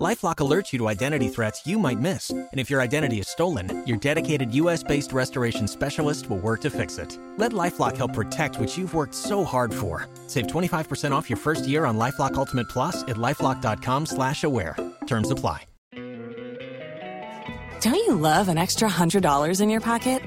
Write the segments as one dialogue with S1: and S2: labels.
S1: LifeLock alerts you to identity threats you might miss, and if your identity is stolen, your dedicated U.S.-based restoration specialist will work to fix it. Let LifeLock help protect what you've worked so hard for. Save 25% off your first year on LifeLock Ultimate Plus at lifeLock.com/slash-aware. Terms apply.
S2: Don't you love an extra hundred dollars in your pocket?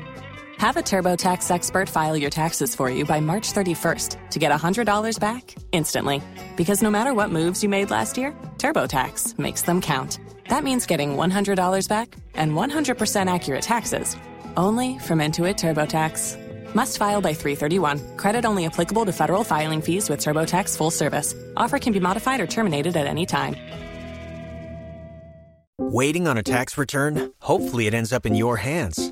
S2: Have a TurboTax expert file your taxes for you by March 31st to get $100 back instantly. Because no matter what moves you made last year, TurboTax makes them count. That means getting $100 back and 100% accurate taxes only from Intuit TurboTax. Must file by 331. Credit only applicable to federal filing fees with TurboTax full service. Offer can be modified or terminated at any time.
S1: Waiting on a tax return? Hopefully, it ends up in your hands.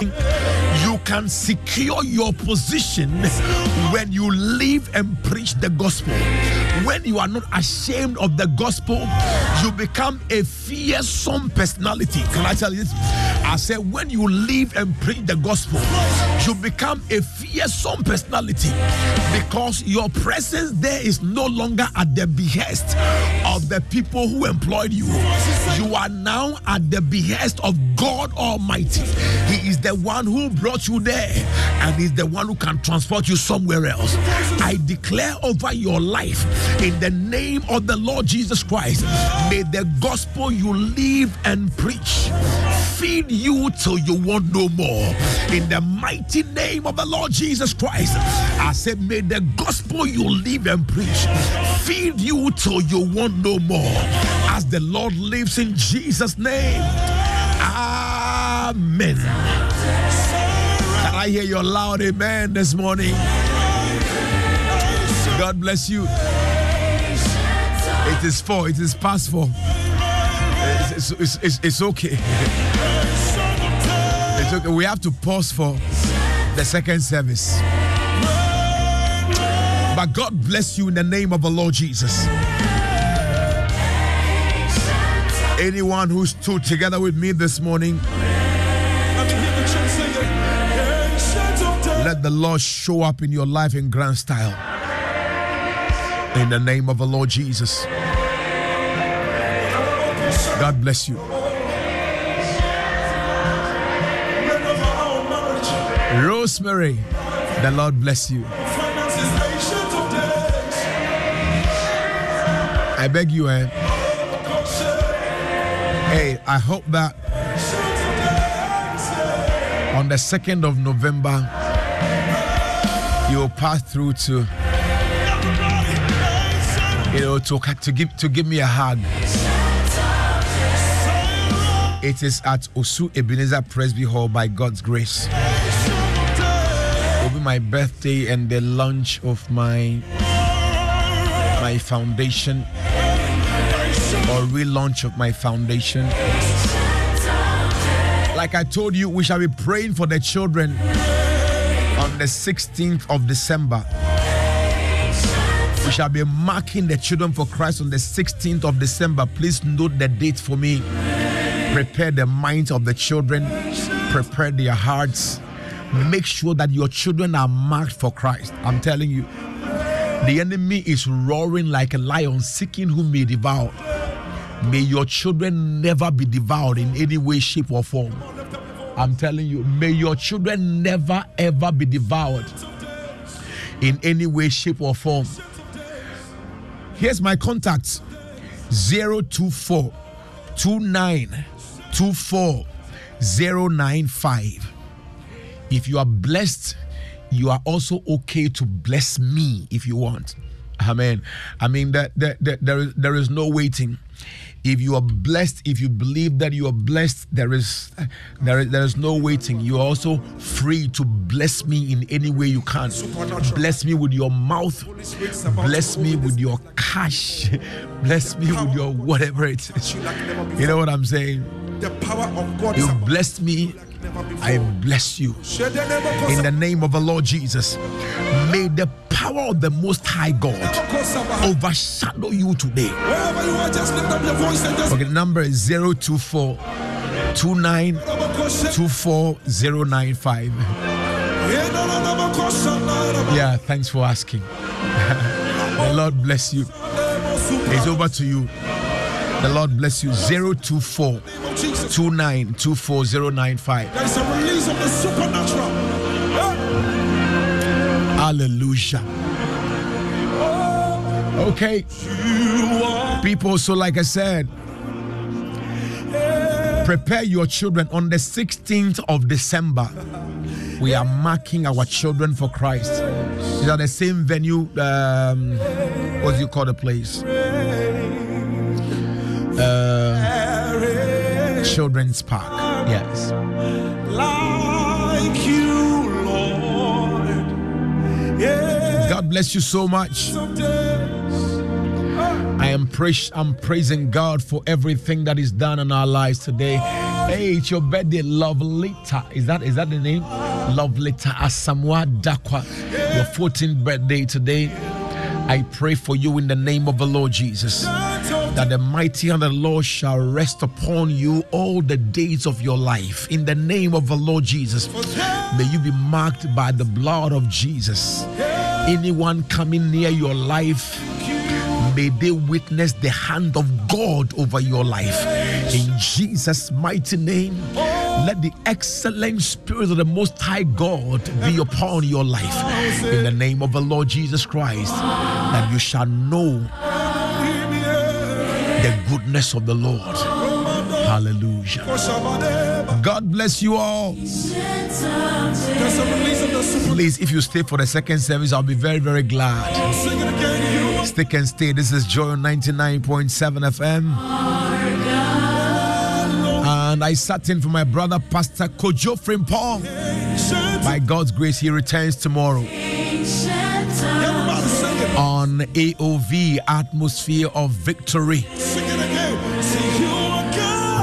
S3: You can secure your position when you live and preach the gospel. When you are not ashamed of the gospel, you become a fearsome personality. Can I tell you this? I said, when you live and preach the gospel, you become a fearsome personality because your presence there is no longer at the behest of the people who employed you. You are now at the behest of God Almighty. He is the one who brought you there and is the one who can transport you somewhere else. I declare over your life in the name of the Lord Jesus Christ, may the gospel you live and preach feed you till you want no more. In the mighty name of the Lord Jesus Christ, I said, may the gospel you live and preach feed you till you want no more. As the Lord lives in Jesus' name. Amen. I hear your loud amen this morning? God bless you. It is four, it is past four. It's, it's, it's, it's okay. It's okay. We have to pause for the second service. But God bless you in the name of the Lord Jesus. Anyone who stood together with me this morning, let the Lord show up in your life in grand style. In the name of the Lord Jesus. God bless you. Rosemary, the Lord bless you. I beg you, eh? Hey, I hope that on the 2nd of November, you will pass through to you know to, to give to give me a hug. It is at Osu Ebenezer Presby Hall by God's grace. It will be my birthday and the launch of my my foundation or relaunch of my foundation. Like I told you, we shall be praying for the children on the 16th of December. We shall be marking the children for Christ on the 16th of December. Please note the date for me. Prepare the minds of the children, prepare their hearts. Make sure that your children are marked for Christ. I'm telling you, the enemy is roaring like a lion, seeking whom may devour. May your children never be devoured in any way, shape, or form. I'm telling you, may your children never ever be devoured in any way, shape, or form. Here's my contact 024 2924 095. If you are blessed, you are also okay to bless me if you want. Amen. I mean that, that there is there is no waiting. If you are blessed, if you believe that you are blessed, there is there is, there is no waiting. You are also free to bless me in any way you can. Bless me with your mouth. Bless me with your cash. Bless me with your whatever it is. You know what I'm saying? The power of God. You blessed me I bless you in the name of the Lord Jesus. May the power of the Most High God overshadow you today. Okay, the number is 024 2924095. Yeah, thanks for asking. the Lord bless you. It's over to you. The Lord bless you. 024 2924095. There's a release of the supernatural. Hallelujah. Okay. People, so like I said, prepare your children on the 16th of December. We are marking our children for Christ. These are the same venue. Um, what do you call the place? Uh, Children's Park. Yes. Like you, Lord. Yeah. God bless you so much. I am praise, I'm praising God for everything that is done in our lives today. Hey, it's your birthday, Lovelita. Is that is that the name? Lovelita Asamoah Dakwa. Your 14th birthday today. I pray for you in the name of the Lord Jesus that the mighty and the Lord shall rest upon you all the days of your life. In the name of the Lord Jesus, may you be marked by the blood of Jesus. Anyone coming near your life, may they witness the hand of God over your life. In Jesus' mighty name, let the excellent spirit of the Most High God be upon your life. In the name of the Lord Jesus Christ, that you shall know the goodness of the Lord. Hallelujah. God bless you all. Please, if you stay for the second service, I'll be very, very glad. Stick and stay. This is Joy 99.7 FM. And I sat in for my brother, Pastor Kojo Frimpong. By God's grace, he returns tomorrow on AOV Atmosphere of Victory.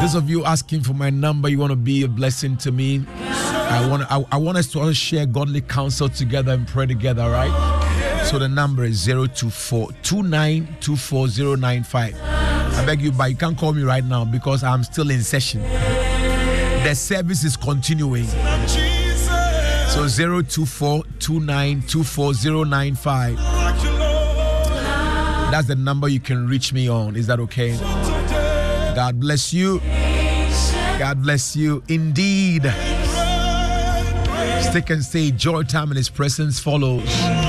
S3: Those of you asking for my number, you want to be a blessing to me. I want I, I want us to all share godly counsel together and pray together, right? So the number is 024 I beg you, but you can't call me right now because I'm still in session. The service is continuing. So 024 That's the number you can reach me on. Is that okay? God bless you. God bless you indeed. Stick and stay. Joy time in His presence follows.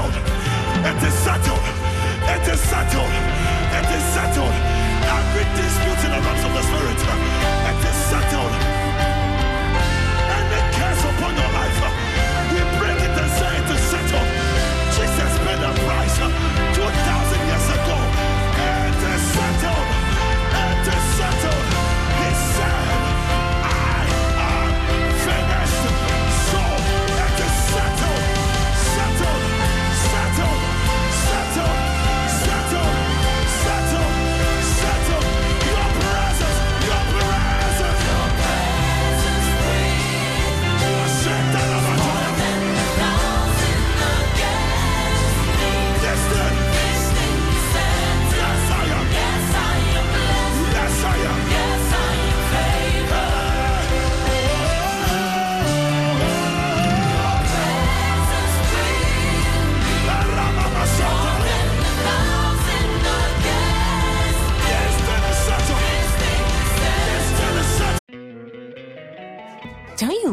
S4: Settled. It is settled. It is settled. It is settled. Every dispute in the realms of the spirit,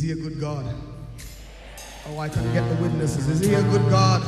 S5: Is he a good God? Oh, I can get the witnesses. Is he a good God?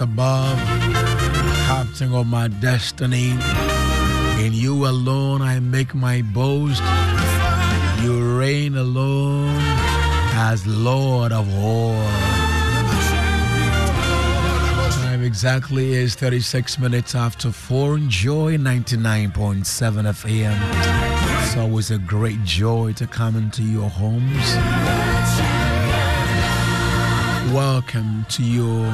S3: Above, captain of my destiny. In you alone I make my boast. You reign alone as Lord of all. Time exactly is 36 minutes after 4. Enjoy 99.7 FM. It's always a great joy to come into your homes. Welcome to your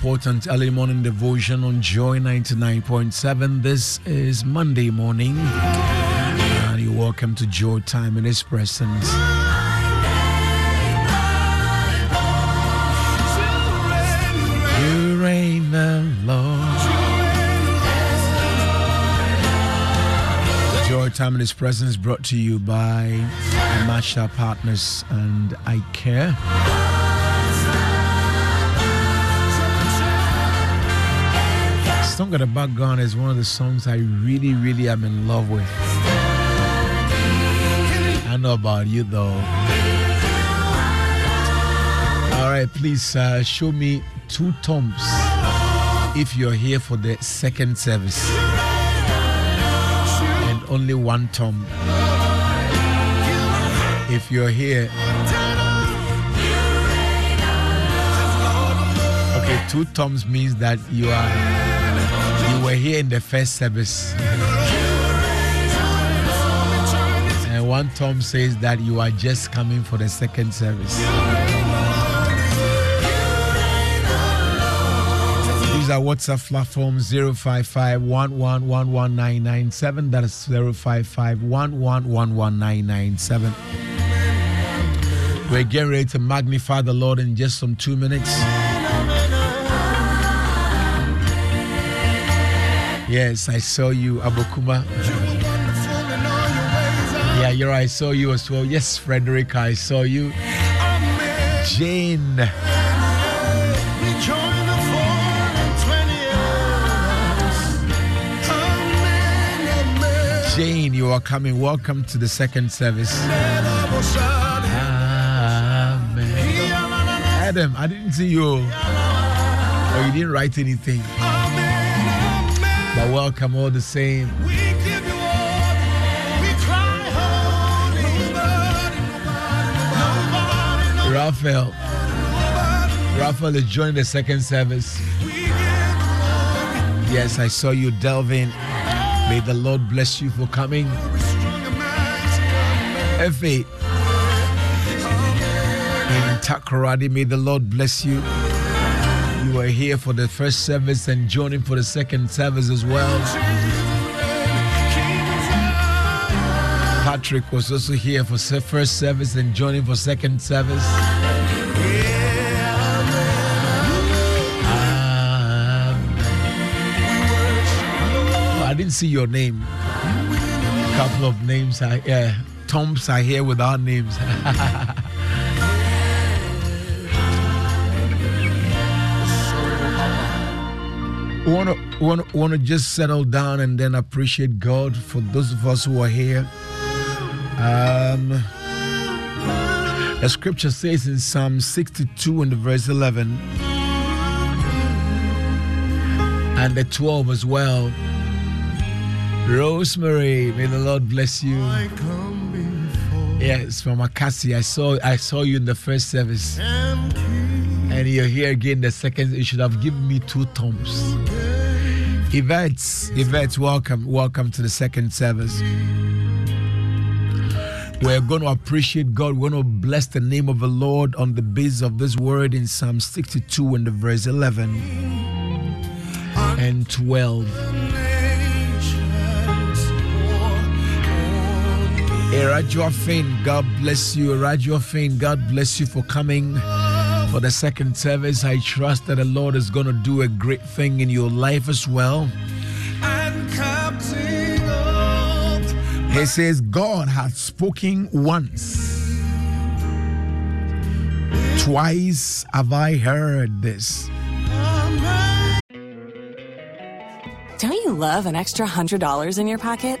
S3: important early morning devotion on Joy 99.7. This is Monday morning, and you're welcome to Joy Time in His presence. You reign, Lord. Joy Time in His Presence brought to you by Masha Partners and I Care. Song at the background is one of the songs I really, really am in love with. I know about you though. All right, please uh, show me two toms if you're here for the second service and only one tom. If you're here, okay, two toms means that you are you were here in the first service, and one tom says that you are just coming for the second service. Use our WhatsApp platform 055 That is 055 We're getting ready to magnify the Lord in just some two minutes. Yes, I saw you, Abokuma. yeah, you're right. I saw you as well. Yes, Frederick, I saw you. Jane. Jane, you are coming. Welcome to the second service. Amen. Adam, I didn't see you. Or you didn't write anything. But welcome all the same. Raphael. Raphael is joining the second service. Yes, I saw you delving. May the Lord bless you for coming. Effie in Takoradi, may the Lord bless you. You are here for the first service and joining for the second service as well. Patrick was also here for first service and joining for second service. Um, I didn't see your name. A couple of names. I, yeah, Toms are here without names. want to want, want to just settle down and then appreciate God for those of us who are here. Um, the scripture says in Psalm 62 and verse 11 and the 12 as well. Rosemary, may the Lord bless you. Yes, from Akasi. I saw I saw you in the first service. And you're here again the second. You should have given me two thumbs. Events, events, welcome, welcome to the second service. We're going to appreciate God. We're going to bless the name of the Lord on the basis of this word in Psalm 62 and the verse 11 and 12. Erajuafin, God bless you. Erajuafin, God bless you for coming for the second service. I trust that the Lord is going to do a great thing in your life as well. He says, God had spoken once. Twice have I heard this.
S2: Don't you love an extra $100 in your pocket?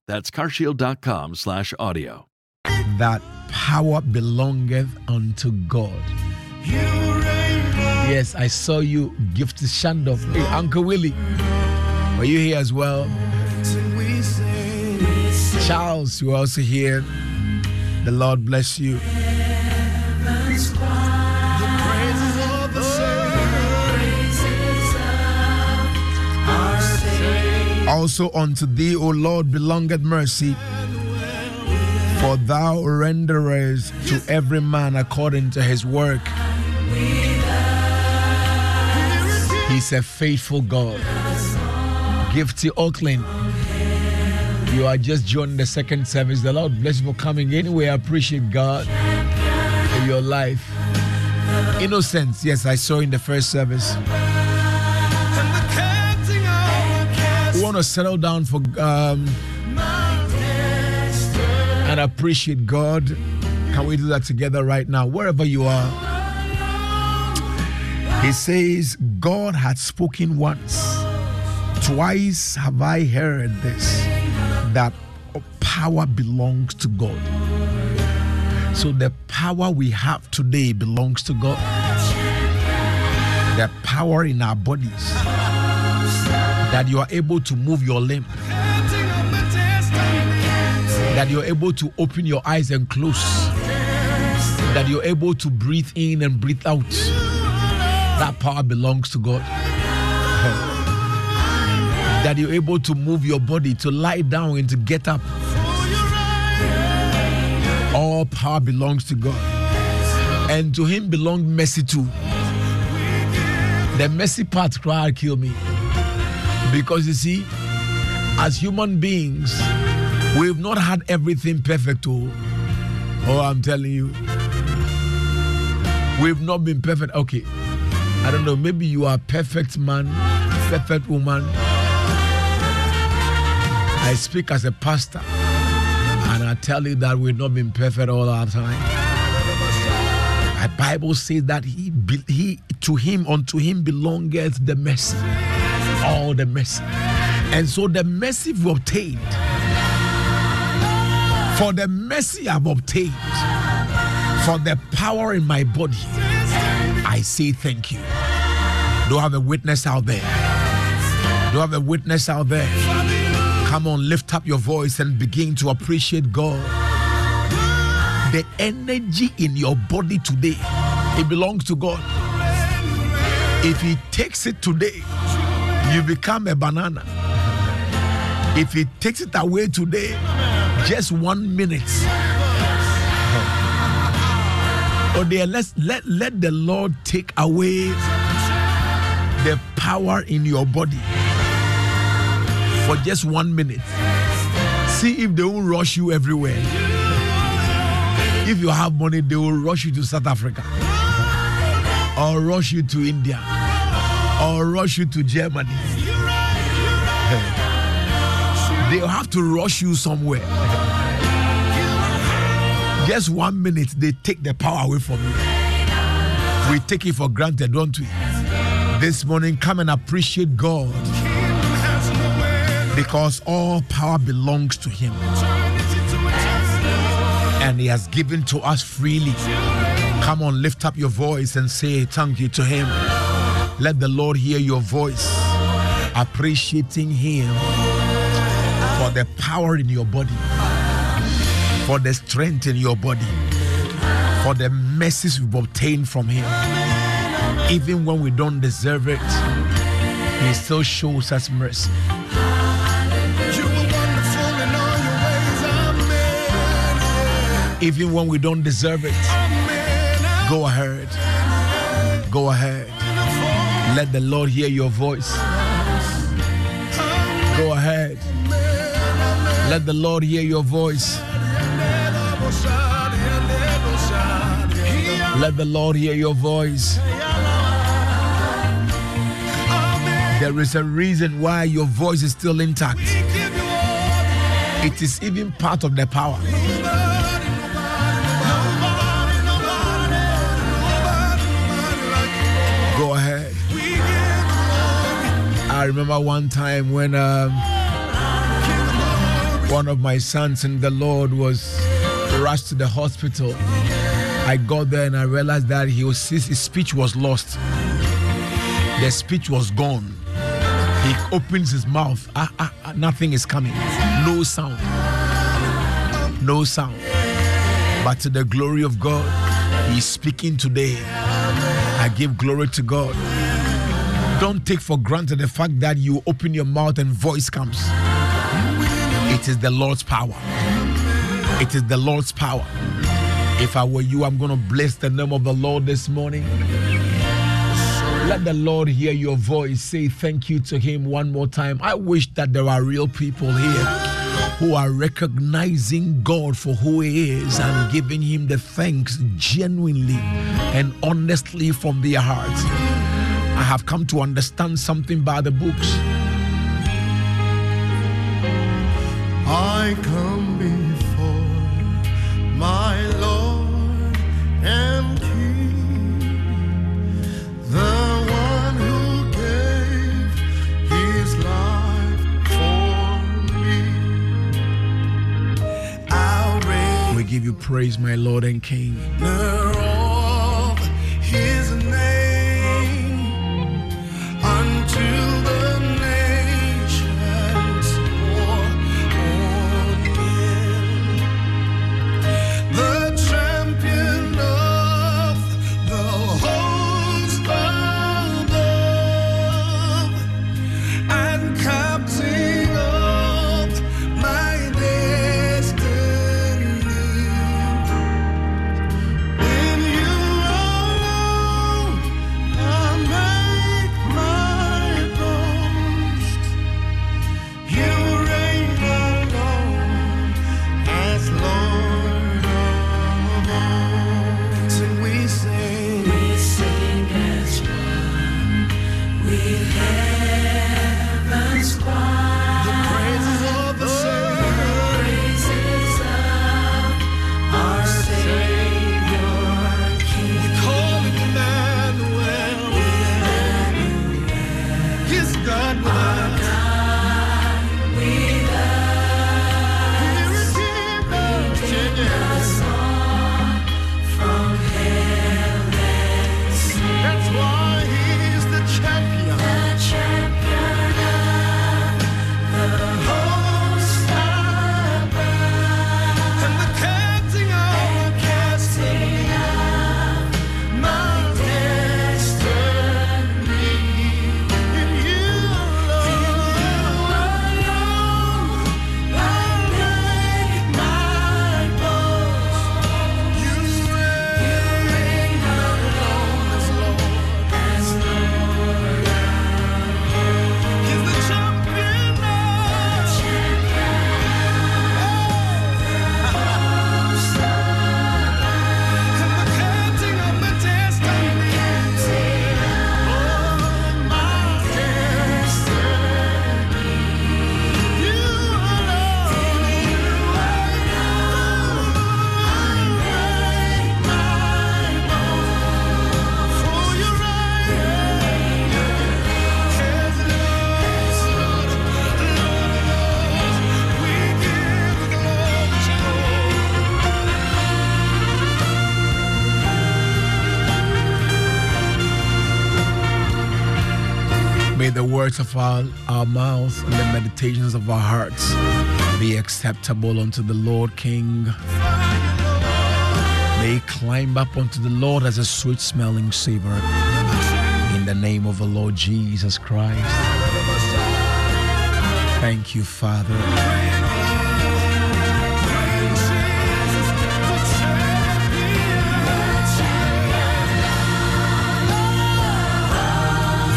S6: That's carshield.com/audio.
S3: That power belongeth unto God. Yes, I saw you gift Shandoff. Hey, Uncle Willie. Are you here as well? Charles, you are also here. The Lord bless you. Also unto thee, O Lord, belongeth mercy. For thou renderest to every man according to his work. He's a faithful God. Gifty Oakland. You are just joining the second service. The Lord bless you for coming. Anyway, I appreciate God for your life. Innocence, yes, I saw in the first service. Want to settle down for um, and appreciate God. Can we do that together right now, wherever you are? He says, God had spoken once. Twice have I heard this that power belongs to God. So the power we have today belongs to God. The power in our bodies that you are able to move your limb, that you're able to open your eyes and close, that you're able to breathe in and breathe out. That power belongs to God. that you're able to move your body, to lie down and to get up. All power belongs to God. And to Him belongs mercy too. The mercy part cry kill me. Because you see, as human beings, we've not had everything perfect. Oh, oh I'm telling you. We've not been perfect. Okay. I don't know. Maybe you are perfect man, perfect woman. I speak as a pastor, and I tell you that we've not been perfect all our time. My Bible says that he, he to him unto him belongeth the mercy, all the mercy, and so the mercy we obtained. For the mercy I've obtained, for the power in my body, I say thank you. Do I have a witness out there? Do I have a witness out there? Come on, lift up your voice and begin to appreciate God. The energy in your body today, it belongs to God. If He takes it today, you become a banana. If He takes it away today, just one minute. Oh dear, let's let, let the Lord take away the power in your body for just one minute. See if they will rush you everywhere. If you have money, they will rush you to South Africa, or rush you to India, or rush you to Germany. They'll have to rush you somewhere. Just one minute, they take the power away from you. We take it for granted, don't we? This morning, come and appreciate God because all power belongs to Him and He has given to us freely. Come on, lift up your voice and say thank you to Him. Let the Lord hear your voice, appreciating Him for the power in your body, for the strength in your body, for the mercies we've obtained from Him. Even when we don't deserve it, He still shows us mercy. Even when we don't deserve it, go ahead. Go ahead. Let the Lord hear your voice. Go ahead. Let the Lord hear your voice. Let the Lord hear your voice. There is a reason why your voice is still intact. It is even part of the power. I remember one time when um, one of my sons in the Lord was rushed to the hospital. I got there and I realized that he was his speech was lost. The speech was gone. He opens his mouth. Ah, ah, ah, nothing is coming. No sound. No sound. But to the glory of God, He's speaking today. I give glory to God. Don't take for granted the fact that you open your mouth and voice comes. It is the Lord's power. It is the Lord's power. If I were you, I'm going to bless the name of the Lord this morning. Let the Lord hear your voice. Say thank you to Him one more time. I wish that there are real people here who are recognizing God for who He is and giving Him the thanks genuinely and honestly from their hearts. I have come to understand something by the books.
S5: I come before my Lord and King, the one who gave his life for me. I'll
S3: We give you praise, my Lord and King. Words of our, our mouth and the meditations of our hearts be acceptable unto the Lord King. May climb up unto the Lord as a sweet smelling savor. In the name of the Lord Jesus Christ. Thank you, Father.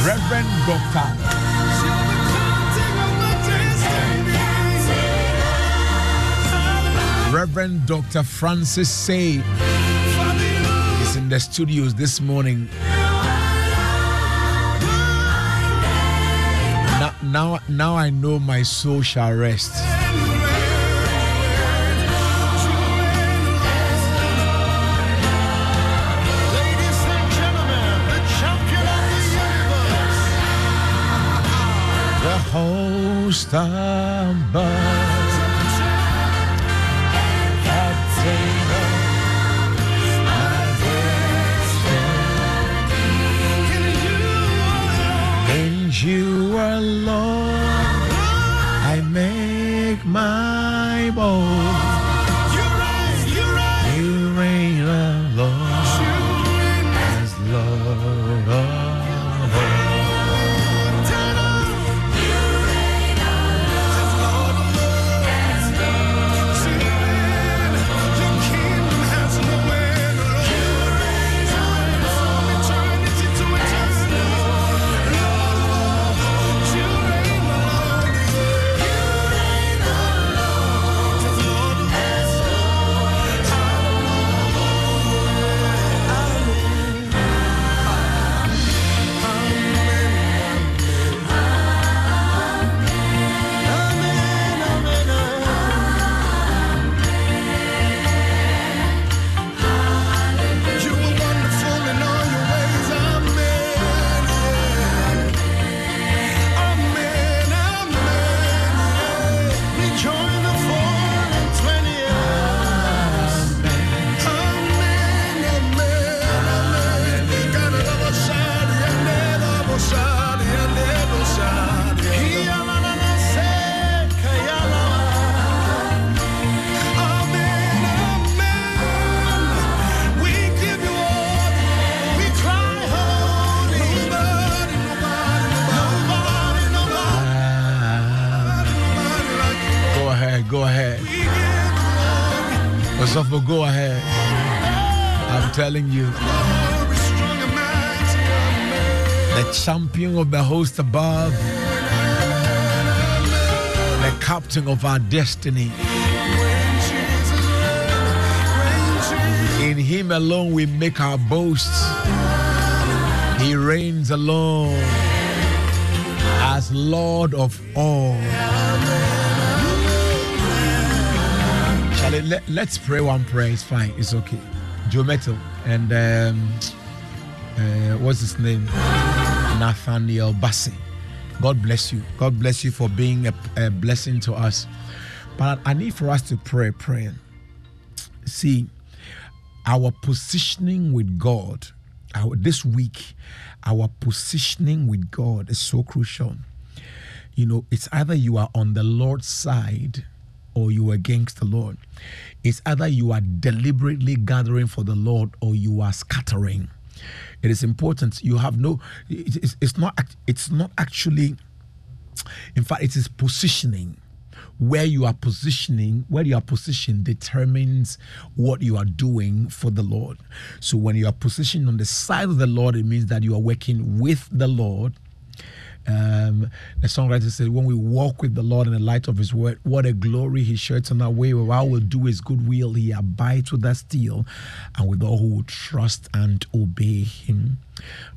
S3: Reverend Doctor Reverend Dr. Francis Say is in the studios this morning. Now, now, now I know my soul shall rest. The host above. Alone I make my boast. Host above, the captain of our destiny. In him alone we make our boasts. He reigns alone. as Lord of all. Charlie, let, let's pray one prayer. It's fine. It's okay. Joe Mettle and um, uh, what's his name? Nathaniel Bassey. God bless you. God bless you for being a, a blessing to us. But I need for us to pray, praying. See, our positioning with God, our, this week, our positioning with God is so crucial. You know, it's either you are on the Lord's side or you are against the Lord. It's either you are deliberately gathering for the Lord or you are scattering. It is important. You have no. It's, it's not. It's not actually. In fact, it is positioning where you are positioning, where you are positioned determines what you are doing for the Lord. So when you are positioned on the side of the Lord, it means that you are working with the Lord. Um, the songwriter said, When we walk with the Lord in the light of His word, what a glory He sheds on our way. While we'll do His good will, He abides with us still and with all who will trust and obey Him.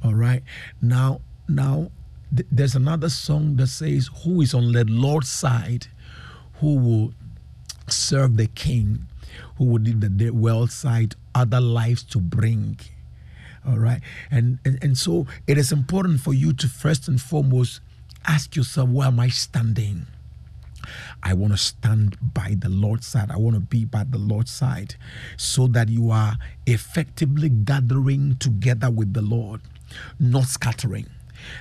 S3: All right. Now, now, th- there's another song that says, Who is on the Lord's side? who will serve the king, who will lead the world side, other lives to bring. All right. And, and and so it is important for you to first and foremost ask yourself, where am I standing? I want to stand by the Lord's side. I want to be by the Lord's side so that you are effectively gathering together with the Lord, not scattering.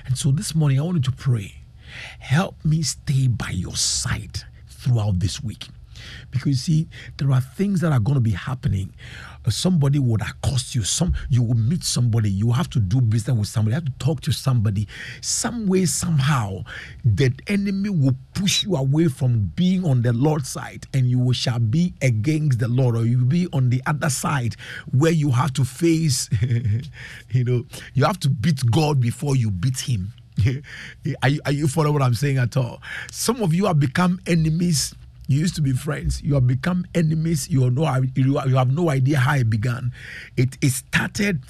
S3: And so this morning, I want you to pray. Help me stay by your side throughout this week. Because you see, there are things that are going to be happening. Uh, somebody would accost you. Some you will meet somebody. You have to do business with somebody. You have to talk to somebody. Some way, somehow, the enemy will push you away from being on the Lord's side, and you shall be against the Lord, or you will be on the other side where you have to face. you know, you have to beat God before you beat Him. are, you, are you following what I'm saying at all? Some of you have become enemies. You used to be friends. You have become enemies. You you have no idea how it began. It, it started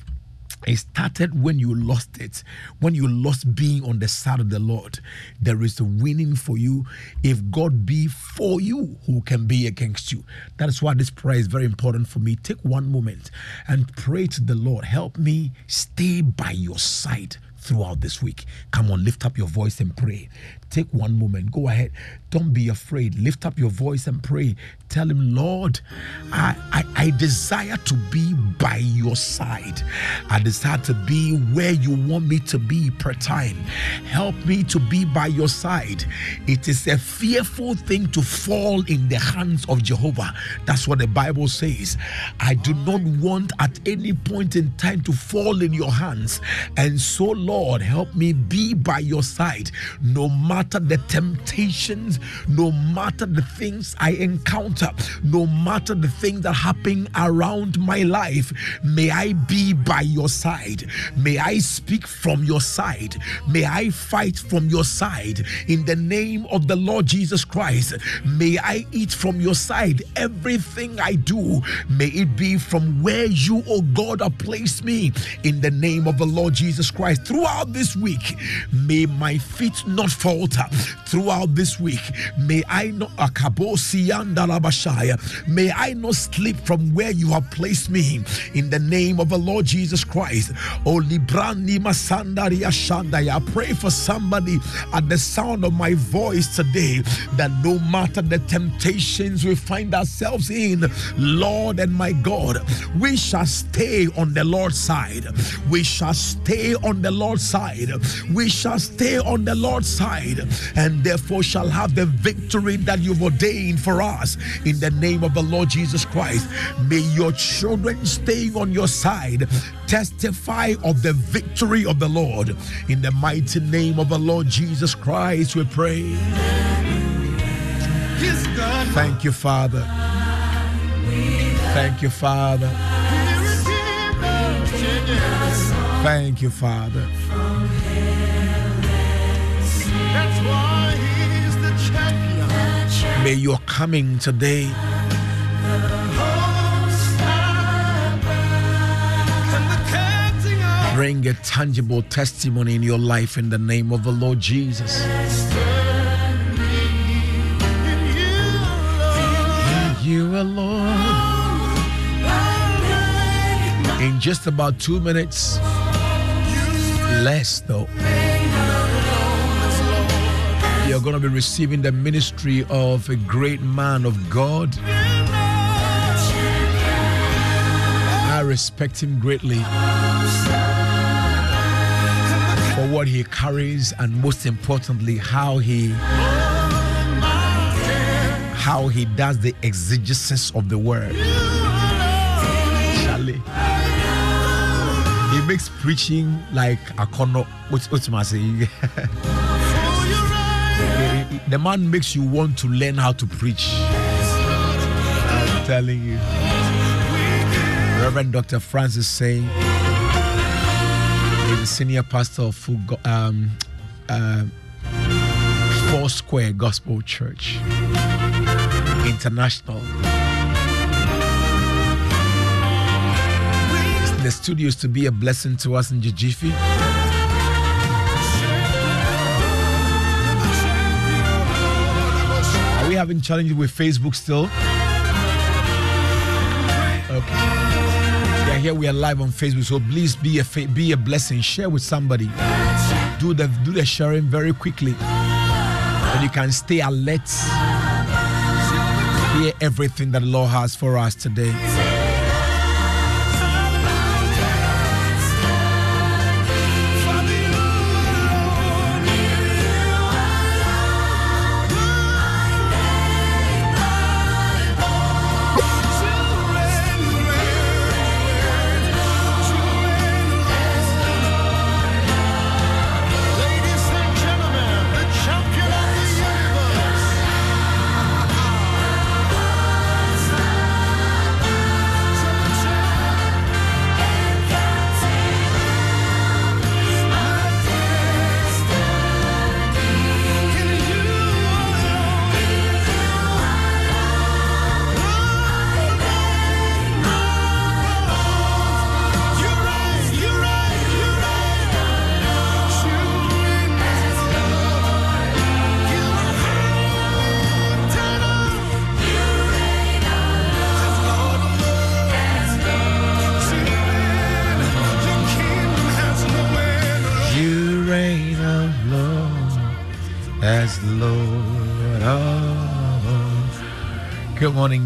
S3: it started when you lost it, when you lost being on the side of the Lord. There is a winning for you. If God be for you, who can be against you? That is why this prayer is very important for me. Take one moment and pray to the Lord. Help me stay by your side throughout this week. Come on, lift up your voice and pray. Take one moment. Go ahead. Don't be afraid. Lift up your voice and pray. Tell him, Lord, I, I, I desire to be by your side. I desire to be where you want me to be per time. Help me to be by your side. It is a fearful thing to fall in the hands of Jehovah. That's what the Bible says. I do not want at any point in time to fall in your hands. And so, Lord, help me be by your side no matter the temptations, no matter the things I encounter, no matter the things that happen around my life, may I be by your side. May I speak from your side. May I fight from your side. In the name of the Lord Jesus Christ, may I eat from your side. Everything I do, may it be from where you, oh God, have placed me. In the name of the Lord Jesus Christ, throughout this week, may my feet not falter. Throughout this week, may I not may I not slip from where you have placed me. In the name of the Lord Jesus Christ. Oh Librani Masandaria Shandaya. I pray for somebody at the sound of my voice today that no matter the temptations we find ourselves in, Lord and my God, we shall stay on the Lord's side. We shall stay on the Lord's side. We shall stay on the Lord's side and therefore shall have the victory that you've ordained for us in the name of the Lord Jesus Christ. May your children staying on your side testify of the victory of the Lord in the mighty name of the Lord Jesus Christ. We pray. Thank you, Father. Thank you, Father. Thank you, Father. May your coming today bring a tangible testimony in your life in the name of the Lord Jesus. You alone. In just about two minutes, less though, you're going to be receiving the ministry of a great man of God. I respect him greatly for what he carries and most importantly how he how he does the exegesis of the word. Makes preaching like a corner. What's my say? The man makes you want to learn how to preach. I'm telling you. Reverend Dr. Francis saying he's a senior pastor of um, uh, Four Square Gospel Church International. The studio is to be a blessing to us in Jijifi. Are we having challenges with Facebook still? Okay. Yeah, here we are live on Facebook, so please be a fa- be a blessing. Share with somebody. Do the do the sharing very quickly, and you can stay alert. Hear everything that the Lord has for us today.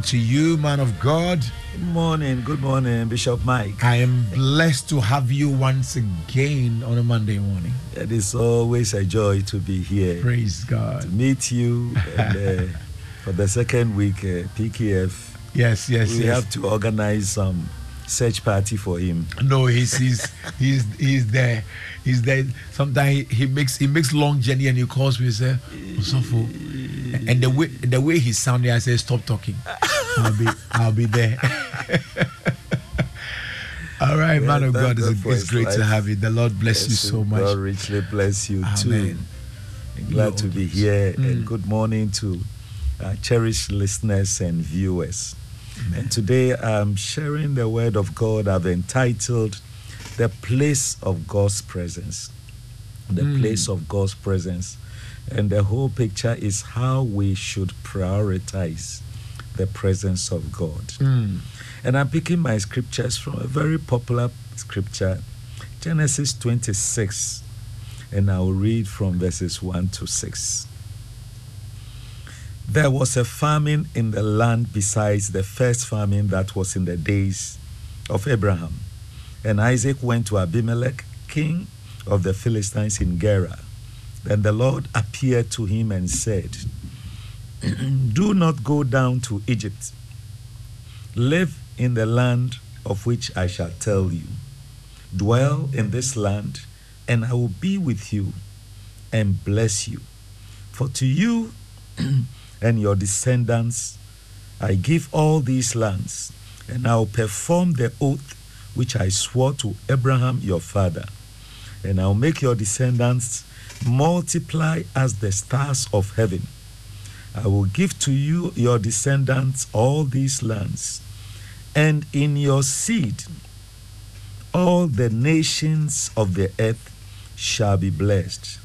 S3: Morning to you, man of God.
S7: Good morning, good morning, Bishop Mike.
S3: I am blessed to have you once again on a Monday morning.
S7: It is always a joy to be here
S3: Praise God.
S7: to meet you. And, uh, for the second week, uh, PKF,
S3: Yes, yes,
S7: we
S3: yes.
S7: have to organize some search party for him.
S3: No, he's he's he's he's there. He's there. Sometimes he, he makes he makes long journey and he calls me and say, Osofo. And the way the way he sounded, I said, Stop talking. I'll be I'll be there. All right,
S7: Yeah,
S3: man of God, it's, it's great to have you. The Lord bless you
S7: Yes,
S3: so
S7: God
S3: much.
S7: richly bless you too.
S3: Amen.
S7: Glad to be here
S3: Mm.
S7: and good morning to uh, cherished listeners and viewers. And today I'm sharing the word of God. I've entitled The Place of God's Presence. The
S3: Mm.
S7: Place of God's Presence. And the whole picture is how we should prioritize the presence of God.
S3: Mm.
S7: And I'm picking my scriptures from a very popular scripture, Genesis 26. And I'll read from verses 1 to 6. There was a famine in the land besides the first famine that was in the days of Abraham. And Isaac went to Abimelech, king of the Philistines in Gerar. Then the Lord appeared to him and said, Do not go down to Egypt. Live in the land of which I shall tell you. Dwell in this land, and I will be with you and bless you. For to you and your descendants I give all these lands, and I will perform the oath which I swore to Abraham your father. And I will make your descendants multiply as the stars of heaven. I will give to you, your descendants, all these lands, and in your seed all the nations of the earth shall be blessed.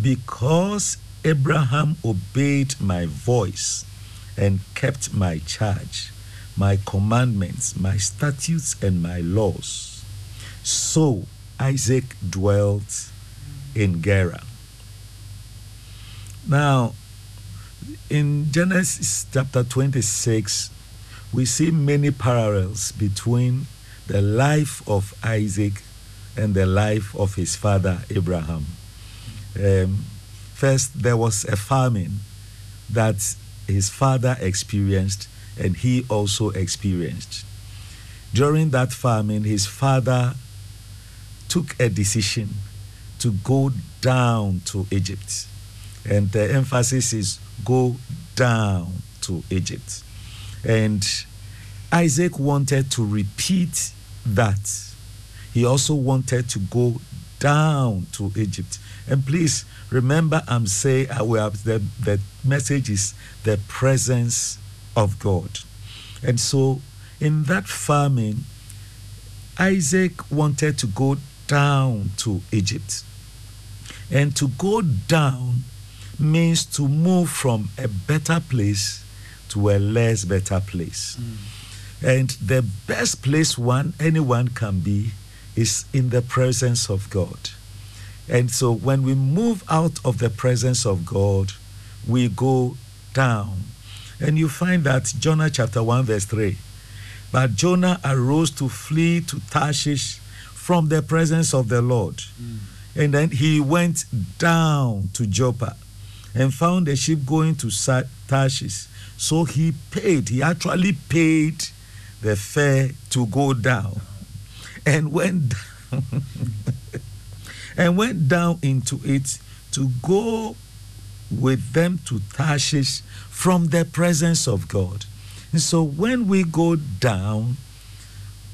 S7: Because Abraham obeyed my voice and kept my charge, my commandments, my statutes, and my laws. So Isaac dwelt in Gerar. Now, in Genesis chapter 26, we see many parallels between the life of Isaac and the life of his father Abraham. Um, first, there was a famine that his father experienced and he also experienced. During that famine, his father took a decision to go down to Egypt. And the emphasis is go down to Egypt. And Isaac wanted to repeat that. He also wanted to go down to Egypt. And please remember, I'm saying uh, we have the, the message is the presence of God. And so in that famine, Isaac wanted to go down to Egypt. And to go down means to move from a better place to a less better place. Hmm. And the best place one anyone can be is in the presence of God. And so when we move out of the presence of God, we go down. And you find that Jonah chapter 1 verse 3. But Jonah arose to flee to Tarshish from the presence of the Lord. Hmm. And then he went down to Joppa and found a ship going to Tarshish. So he paid, he actually paid the fare to go down and went down and went down into it to go with them to Tarshish from the presence of God. And so when we go down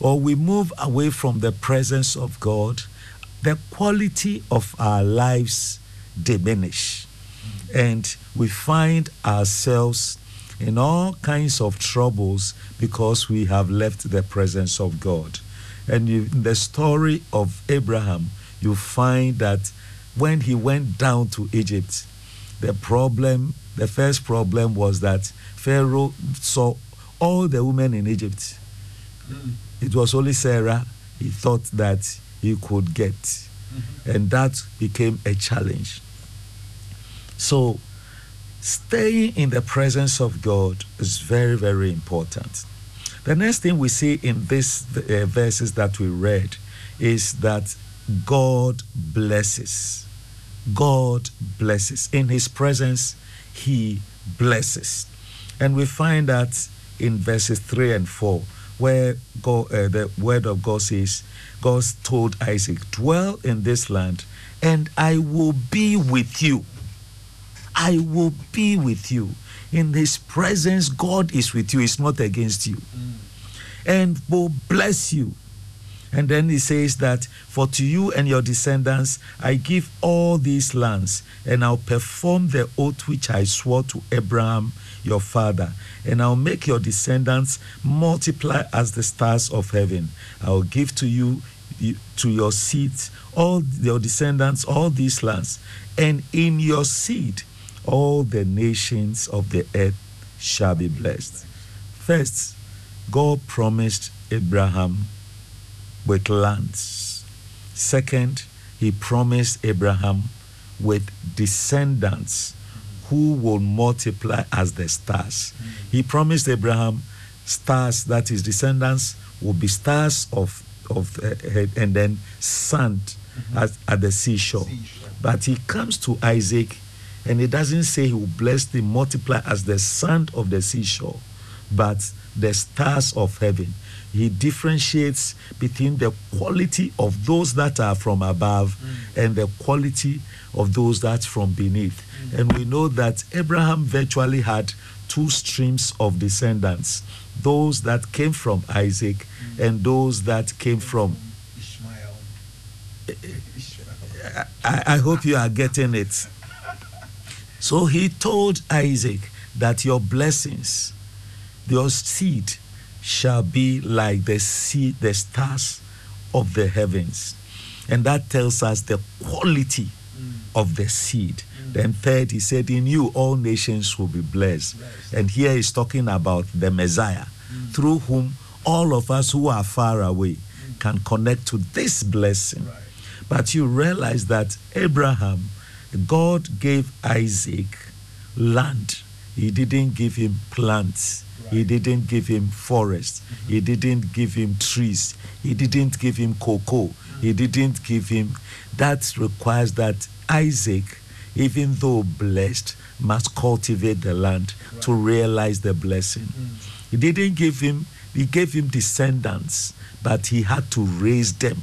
S7: or we move away from the presence of God, the quality of our lives diminish and we find ourselves in all kinds of troubles because we have left the presence of God. And you, in the story of Abraham, you find that when he went down to Egypt, the problem, the first problem was that Pharaoh saw all the women in Egypt. Mm. It was only Sarah he thought that he could get. And that became a challenge. So, staying in the presence of God is very, very important. The next thing we see in these uh, verses that we read is that God blesses. God blesses. In His presence, He blesses. And we find that in verses 3 and 4, where God, uh, the word of God says, God told Isaac, Dwell in this land, and I will be with you. I will be with you. In his presence, God is with you, He's not against you. And will bless you. And then he says that, For to you and your descendants I give all these lands, and I'll perform the oath which I swore to Abraham your father, and I'll make your descendants multiply as the stars of heaven. I'll give to you, to your seed, all your descendants, all these lands, and in your seed all the nations of the earth shall be blessed. First, God promised Abraham with lands. Second, he promised Abraham with descendants who will multiply as the stars. He promised Abraham stars, that his descendants will be stars of, of uh, and then sand at, at the seashore. But he comes to Isaac and he doesn't say he will bless them, multiply as the sand of the seashore, but the stars of heaven. He differentiates between the quality of those that are from above mm. and the quality of those that from beneath. Mm. And we know that Abraham virtually had two streams of descendants those that came from Isaac mm. and those that came from.
S5: Ishmael.
S7: I, I hope you are getting it. So he told Isaac that your blessings, your seed, shall be like the seed, the stars of the heavens. And that tells us the quality mm. of the seed. Mm. Then, third, he said, In you all nations will be blessed. And here he's talking about the Messiah, mm. through whom all of us who are far away can connect to this blessing. But you realize that Abraham, God gave Isaac land. He didn't give him plants. He didn't give him forests. He didn't give him trees. He didn't give him cocoa. He didn't give him. That requires that Isaac, even though blessed, must cultivate the land to realize the blessing. Mm. He didn't give him, he gave him descendants, but he had to raise them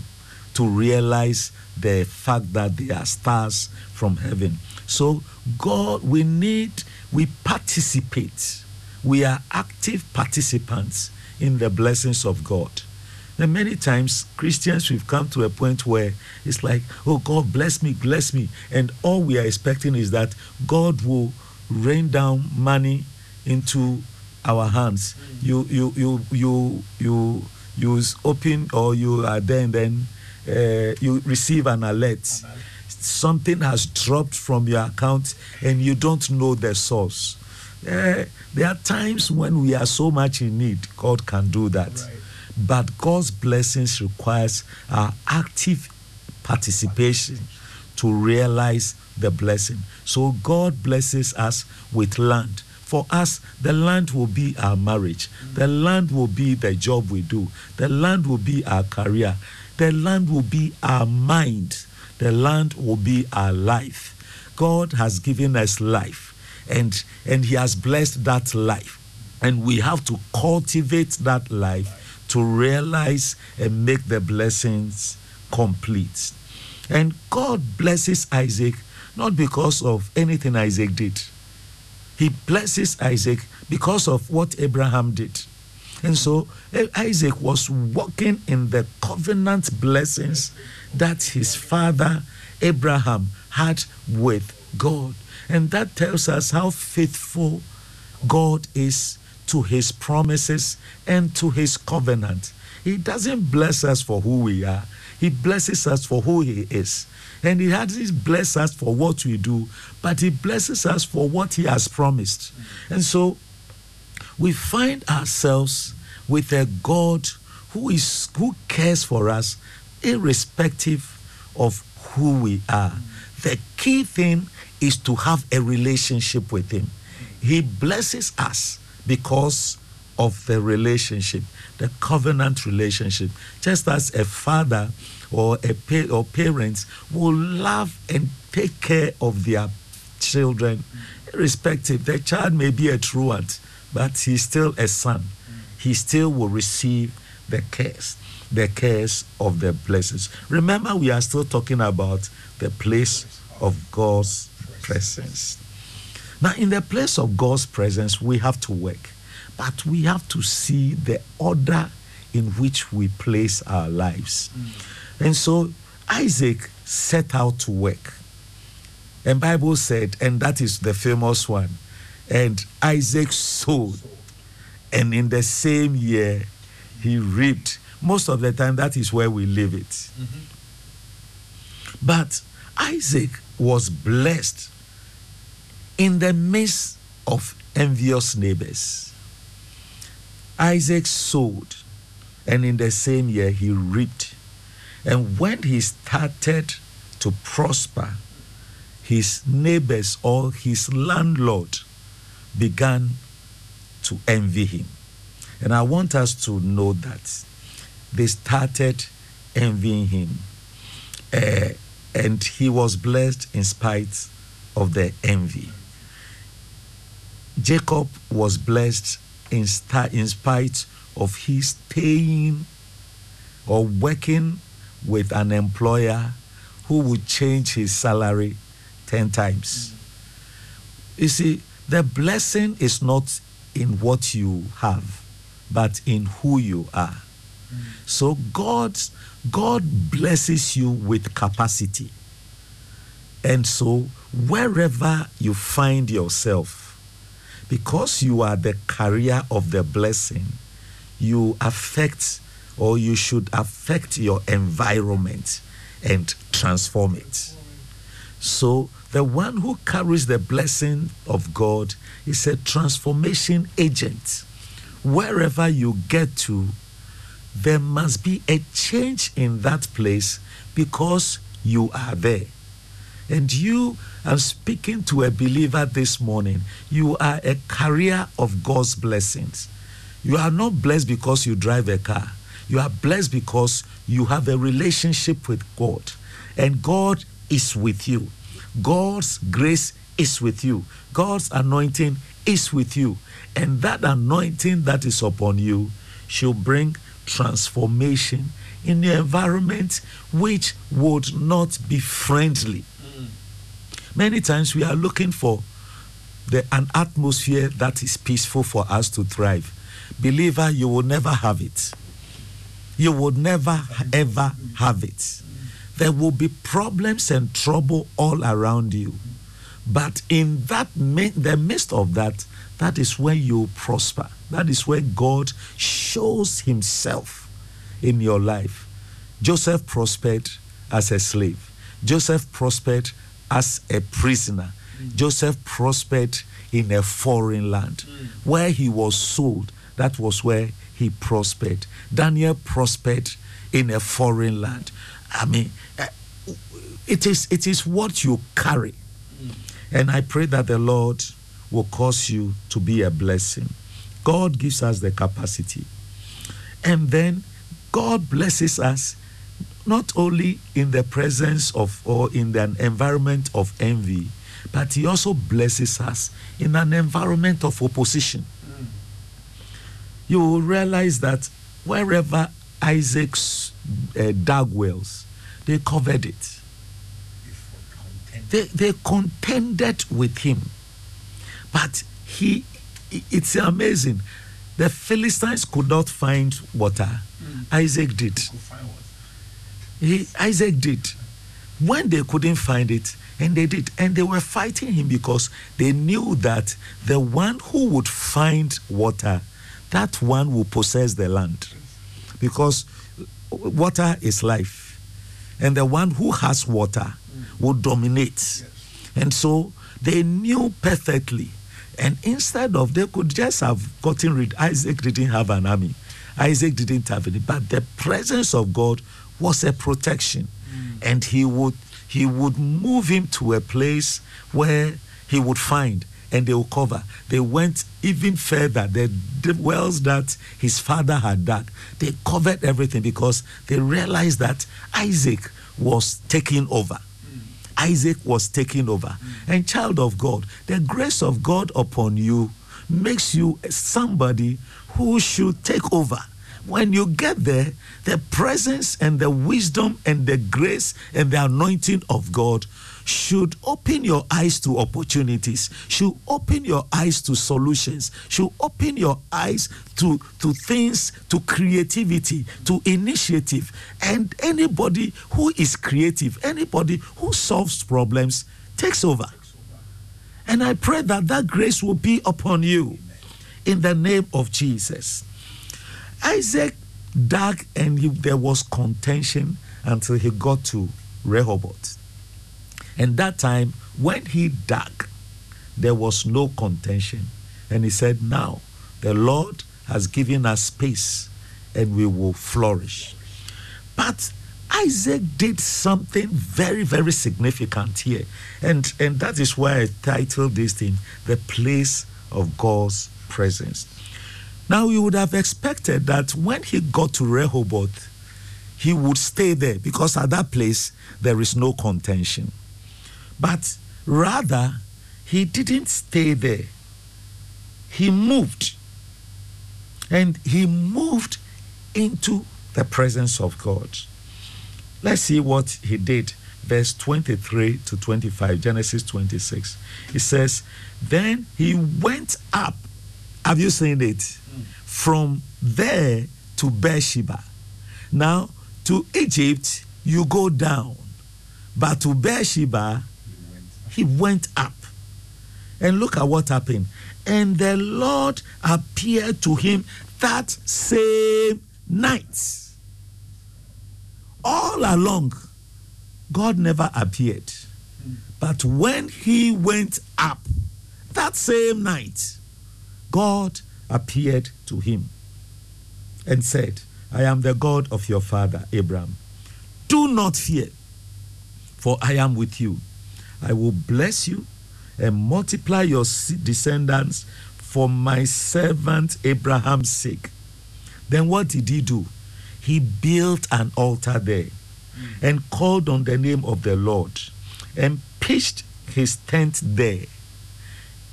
S7: to realize the fact that they are stars from heaven. So, God, we need, we participate. We are active participants in the blessings of God. And many times, Christians, we've come to a point where it's like, oh, God, bless me, bless me. And all we are expecting is that God will rain down money into our hands. You, you, you, you, you, you open or you are there and then uh, you receive an alert. Something has dropped from your account and you don't know the source. Uh, there are times when we are so much in need, God can do that. But God's blessings requires our active participation to realize the blessing. So God blesses us with land. For us, the land will be our marriage. The land will be the job we do. The land will be our career. The land will be our mind. The land will be our life. God has given us life and and he has blessed that life. And we have to cultivate that life to realize and make the blessings complete. And God blesses Isaac not because of anything Isaac did. He blesses Isaac because of what Abraham did. And so eh, Isaac was walking in the covenant blessings that his father Abraham had with God. And that tells us how faithful God is to his promises and to his covenant. He doesn't bless us for who we are, he blesses us for who he is. And he doesn't bless us for what we do, but he blesses us for what he has promised. And so we find ourselves with a God who is who cares for us irrespective of who we are. The key thing is to have a relationship with him. He blesses us because of the relationship, the covenant relationship. Just as a father or a pa- or parents will love and take care of their children, irrespective. The child may be a truant, but he's still a son. He still will receive the cares, the cares of the blessings. Remember, we are still talking about the place of God's presence. Now, in the place of God's presence, we have to work, but we have to see the order in which we place our lives. Mm. And so Isaac set out to work. And Bible said, and that is the famous one, and Isaac sowed, and in the same year he reaped. Most of the time, that is where we leave it. Mm-hmm. But Isaac was blessed in the midst of envious neighbors. Isaac sowed, and in the same year he reaped. And when he started to prosper, his neighbors or his landlord began to envy him. And I want us to know that they started envying him. Uh, and he was blessed in spite of the envy. Jacob was blessed in, sta- in spite of his staying or working with an employer who would change his salary 10 times. You see, the blessing is not in what you have, but in who you are. So God, God blesses you with capacity. And so wherever you find yourself, because you are the carrier of the blessing, you affect or you should affect your environment and transform it. So, the one who carries the blessing of God is a transformation agent. Wherever you get to, there must be a change in that place because you are there. And you, I'm speaking to a believer this morning, you are a carrier of God's blessings. You are not blessed because you drive a car. You are blessed because you have a relationship with God. And God is with you. God's grace is with you. God's anointing is with you. And that anointing that is upon you should bring transformation in the environment which would not be friendly. Mm. Many times we are looking for the, an atmosphere that is peaceful for us to thrive. Believer, you will never have it. You will never ever have it. There will be problems and trouble all around you. But in that the midst of that, that is where you prosper. That is where God shows himself in your life. Joseph prospered as a slave. Joseph prospered as a prisoner. Mm. Joseph prospered in a foreign land. Mm. Where he was sold, that was where he prospered. Daniel prospered in a foreign land. I mean, uh, it is it is what you carry. Mm. And I pray that the Lord will cause you to be a blessing. God gives us the capacity. And then God blesses us not only in the presence of or in an environment of envy, but He also blesses us in an environment of opposition. You will realize that wherever Isaac's uh, dug wells, they covered it. They, they contended with him. But he, it's amazing. The Philistines could not find water. Isaac did. He, Isaac did. When they couldn't find it, and they did, and they were fighting him because they knew that the one who would find water, that one will possess the land. Because water is life, and the one who has water will dominate. And so they knew perfectly. And instead of they could just have gotten rid, Isaac didn't have an army. Isaac didn't have any, but the presence of God was a protection. Mm. And he would he would move him to a place where he would find and they will cover. They went even further. The, the wells that his father had dug, they covered everything because they realized that Isaac was taking over. Isaac was taking over. And child of God, the grace of God upon you makes you somebody who should take over. When you get there, the presence and the wisdom and the grace and the anointing of God should open your eyes to opportunities, should open your eyes to solutions, should open your eyes to, to things, to creativity, to initiative. And anybody who is creative, anybody who solves problems, takes over. And I pray that that grace will be upon you in the name of Jesus. Isaac dug and he, there was contention until he got to Rehoboth. And that time, when he dug, there was no contention. And he said, Now the Lord has given us space and we will flourish. But Isaac did something very, very significant here. And, and that is why I titled this thing The Place of God's Presence. Now, you would have expected that when he got to Rehoboth, he would stay there because at that place there is no contention. But rather, he didn't stay there. He moved. And he moved into the presence of God. Let's see what he did. Verse 23 to 25, Genesis 26. It says, Then he went up. Have you seen it? From there to Beersheba. Now, to Egypt, you go down. But to Beersheba, he went up. And look at what happened. And the Lord appeared to him that same night. all along, God never appeared. But when he went up that same night, God appeared to him and said, I am the God of your father, Abraham. Do not fear, for I am with you. I will bless you and multiply your descendants for my servant Abraham's sake. Then what did he do? He built an altar there mm. and called on the name of the Lord and pitched his tent there.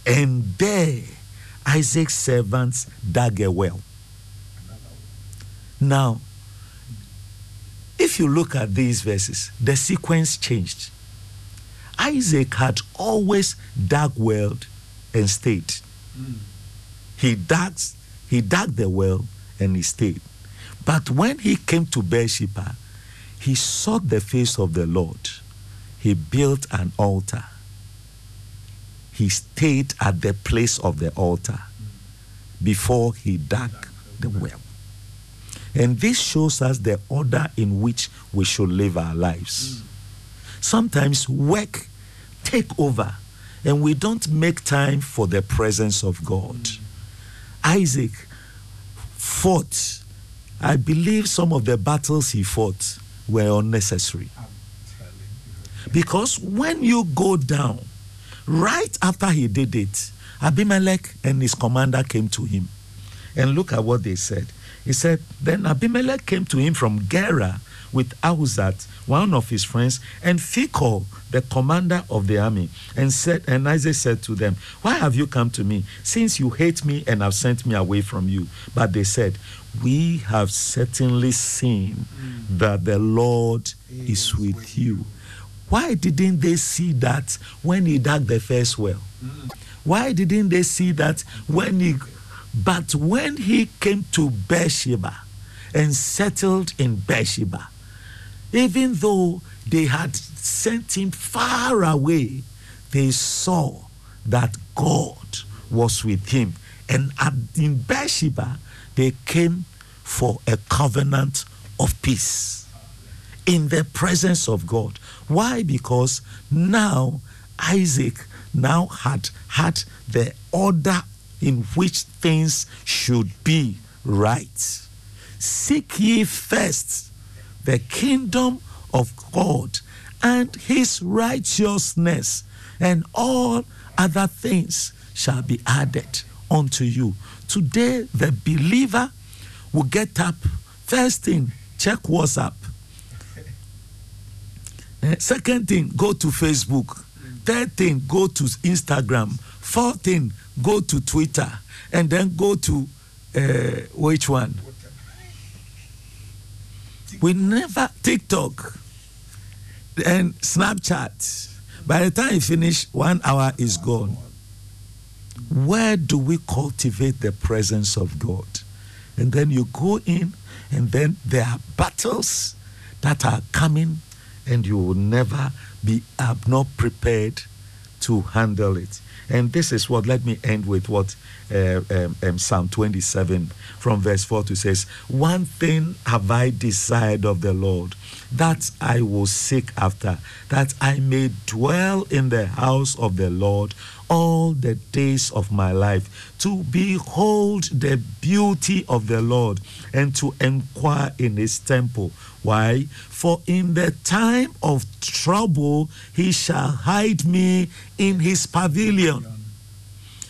S7: And there Isaac's servants dug a well. Now, if you look at these verses, the sequence changed. Isaac had always dug well and stayed. He dug, he dug the well and he stayed. But when he came to Beersheba, he sought the face of the Lord. He built an altar. He stayed at the place of the altar before he dug the well. And this shows us the order in which we should live our lives. Sometimes work take over and we don't make time for the presence of God. Isaac fought. I believe some of the battles he fought were unnecessary. Because when you go down, right after he did it, Abimelech and his commander came to him. And look at what they said. He said, Then Abimelech came to him from Gerar with Ahuzat, one of his friends, and Phicol, the commander of the army, and said, and Isaac said to them, Why have you come to me, since you hate me and have sent me away from you? But they said, We have certainly seen mm. that the Lord is with you. Why didn't they see that when he dug the first well? Mm. Why didn't they see that when he but when he came to Beersheba and settled in Beersheba, even though they had sent him far away, they saw that God was with him. And at, in Beersheba, they came for a covenant of peace in the presence of God. Why? Because now Isaac now had had the order in which things should be right. Seek ye first the kingdom of God and his righteousness, and all other things shall be added unto you. Today, the believer will get up, first thing, check WhatsApp. Eh, Second thing, go to Facebook. Third thing, go to Instagram. Fourth thing, go to Twitter. And then go to uh, which one? We never TikTok and Snapchat. By the time you finish, one hour is gone. Where do we cultivate the presence of God? And then you go in, and then there are battles that are coming, and you will never be not prepared to handle it. And this is what, let me end with what uh, um, um, Psalm 27 from verse 4 to says, One thing have I desired of the Lord, that I will seek after, that I may dwell in the house of the Lord all the days of my life, to behold the beauty of the Lord and to inquire in his temple. Why? For in the time of trouble he shall hide me in his pavilion.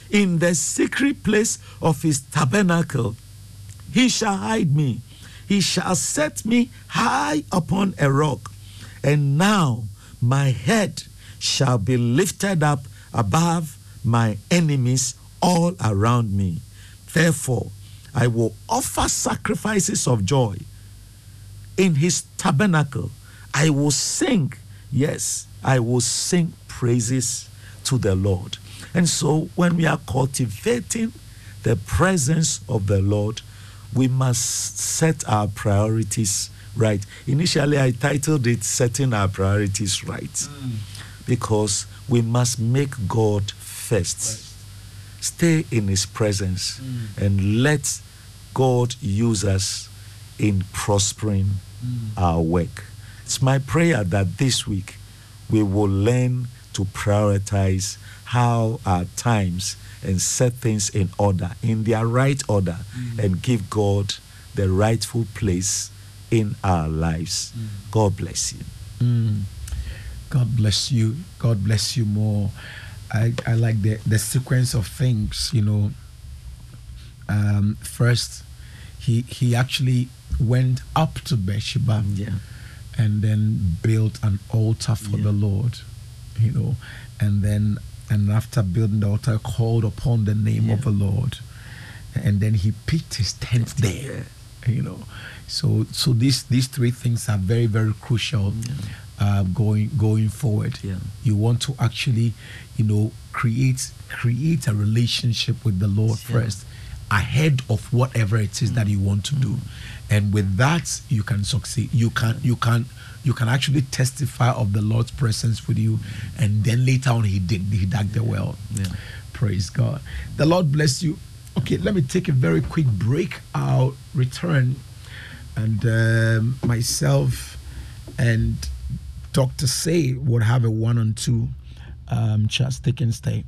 S7: In the secret place of his tabernacle he shall hide me. He shall set me high upon a rock. And now my head shall be lifted up above my enemies all around me. Therefore, I will offer sacrifices of joy in his tabernacle. I will sing, yes, I will sing praises to the Lord. And so, when we are cultivating the presence of the Lord, we must set our priorities right. Initially, I titled it Setting Our Priorities Right because we must make God first. Stay in His presence and let God use us in prospering our work. It's my prayer that this week we will learn to prioritize how our times and set things in order, in their right order, and give God the rightful place in our lives. God bless you.
S3: Mm. God bless you. God bless you more. I, I like the, the sequence of things, you know. Um, first, he he actually went up to Beersheba
S7: Yeah.
S3: and then built an altar for
S7: Yeah.
S3: the Lord, you know, and then and after building the altar, called upon the name of the Lord, and then he pitched his tent there, you know. So so these these three things are very very crucial. Uh, going going forward,
S7: Yeah.
S3: you want to actually, you know, create create a relationship with the Lord
S7: Yeah.
S3: first, ahead of whatever it is that you want to do, and with that you can succeed. You can you can you can actually testify of the Lord's presence with you, and then later on he did he dug the well.
S7: Yeah.
S3: Praise God. The Lord bless you. Okay, let me take a very quick break. I'll return, and um, myself and Dr. Say would have a one on two um, chat. Stick and stay.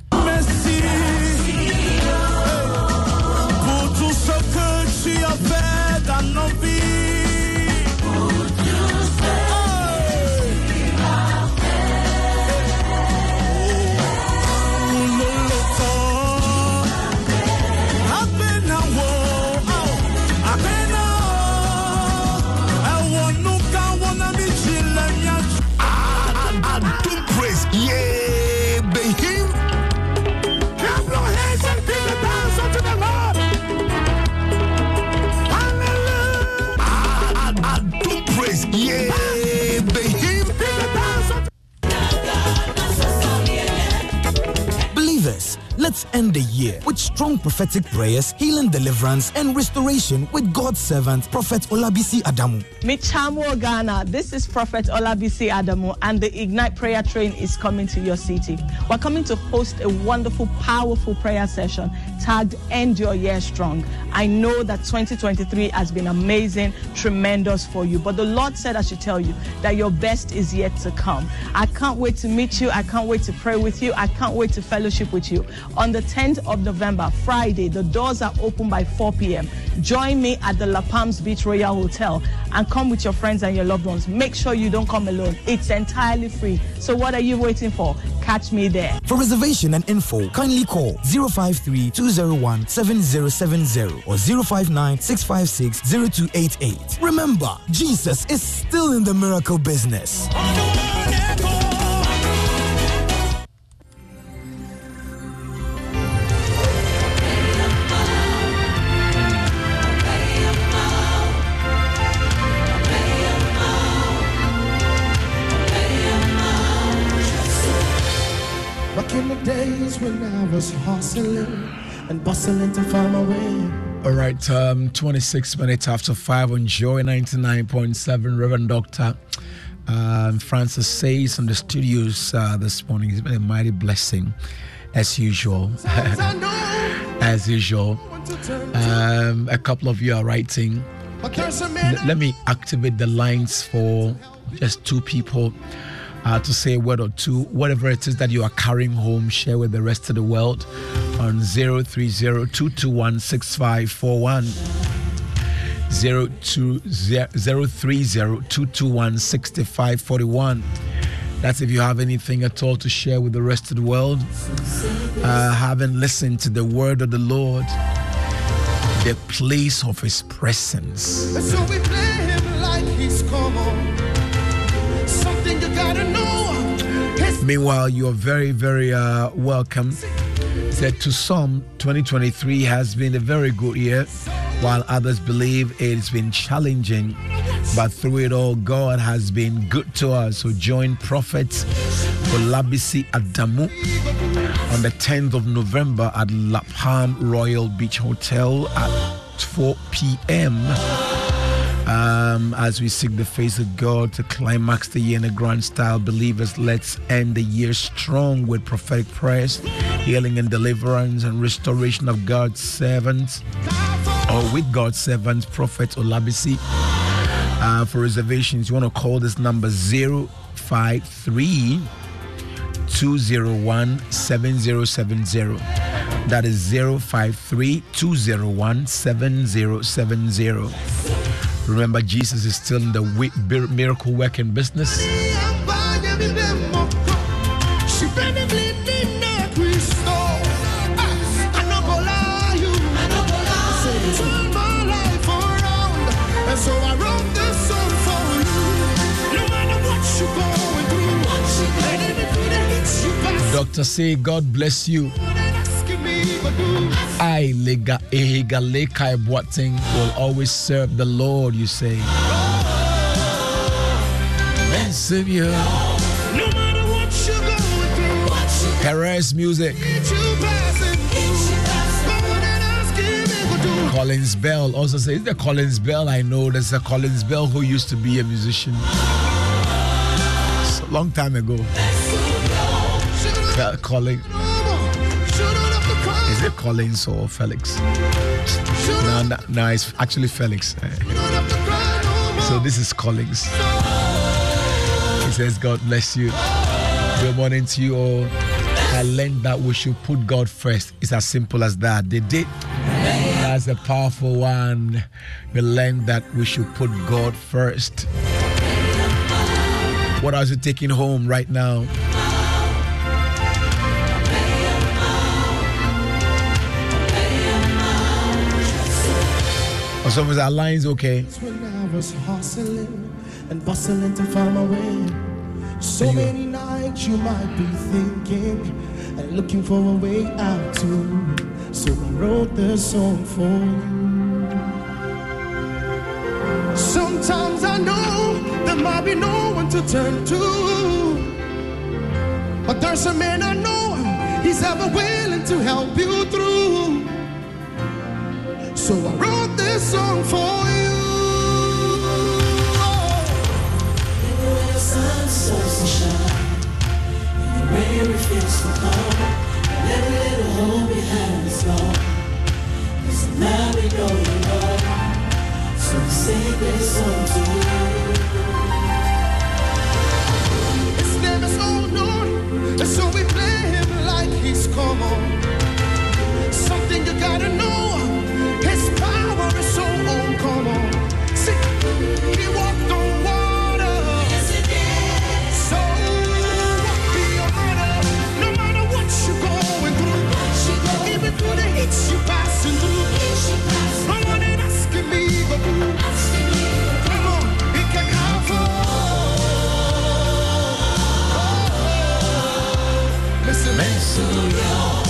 S8: Prophetic prayers, healing, deliverance, and restoration with God's servant, Prophet Olabisi Adamu.
S9: Michamo Ghana, this is Prophet Olabisi Adamu, and the Ignite Prayer Train is coming to your city. We're coming to host a wonderful, powerful prayer session tagged End Your Year Strong. I know that 2023 has been amazing, tremendous for you, but the Lord said I should tell you that your best is yet to come. I can't wait to meet you. I can't wait to pray with you. I can't wait to fellowship with you. On the 10th of November, Friday, the doors are open by 4 p.m. Join me at the La Palms Beach Royal Hotel and come with your friends and your loved ones. Make sure you don't come alone. It's entirely free. So what are you waiting for? Catch me there.
S8: For reservation and info, kindly call 053 201 7070 or 059 656 0288. Remember, Jesus is still in the miracle business.
S10: Back in the days when I was hustling and bustling to find my way.
S3: All right, um, 26 minutes after 5 on Joy 99.7, Reverend Dr. Um, Francis says on the studios uh, this morning. It's been a mighty blessing, as usual. As usual.
S10: when to turn,
S3: Um, a couple of you are writing.
S10: but there's a man.
S3: L- let me activate the lines for just two people uh, to say a word or two. Whatever it is that you are carrying home, share with the rest of the world on 030-221-6541. 030-221-6541. That's if you have anything at all to share with the rest of the world. Uh, having listened to the word of the Lord, the place of his presence.
S10: So we play him like he's common. Something you gotta know.
S3: Meanwhile, you are very, very uh, welcome. Said to some, 2023 has been a very good year, while others believe it's been challenging. But through it all, God has been good to us. So join Prophet Olabisi Adamu on the 10th of November at La Palm Royal Beach Hotel at 4 p.m. Um, as we seek the face of God to climax the year in a grand style, believers, let's end the year strong with prophetic prayers, healing and deliverance, and restoration of God's servants. or with God's servants, Prophet Olabisi. Uh, for reservations, you want to call this number 053 201 7070. That is 053 201 7070. Remember, Jesus is still in the miracle working business. Dr. Say, God bless you. I, Lega Ehega Lekai Boateng, will always serve the Lord, you say. And Savior.
S5: No matter what you're going through,
S3: Perez Music.
S5: it's you passing through. But what it asking me, but do.
S3: Collins Bell also says, is the Collins Bell I know. There's a Collins Bell who used to be a musician. It's a long time ago. Colin, is it Collins or Felix? No, no, no it's actually Felix.
S5: More.
S3: So this is Collins. He says, God bless you. Good morning to you all. I learned that we should put God first. It's as simple as that. They did. That's a powerful one. We learned that we should put God first. What are you taking home right now? Or some of our lines okay?
S5: when I was hustling and bustling to find my way. So many nights you might be thinking and looking for a way out too. So I wrote this song for you. Sometimes I know there might be no one to turn to. But there's a man I know, he's ever willing to help you through. So I wrote so we play him like he's common. Something you gotta know, Through hits you're passing through. No one ain't asking me, but who? Come on, he can cover. Listen, no matter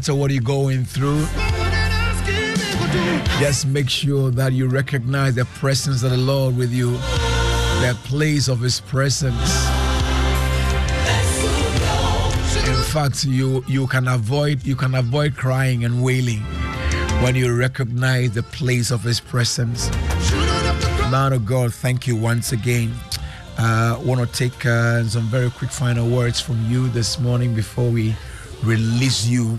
S5: matter what you're going through,
S3: just make sure that you recognize the presence of the Lord with you, the place of His presence. In fact, you you can avoid you can avoid crying and wailing when you recognize the place of His presence. Man of God, thank you once again. Uh, want to take uh, some very quick final words from you this morning before we release you.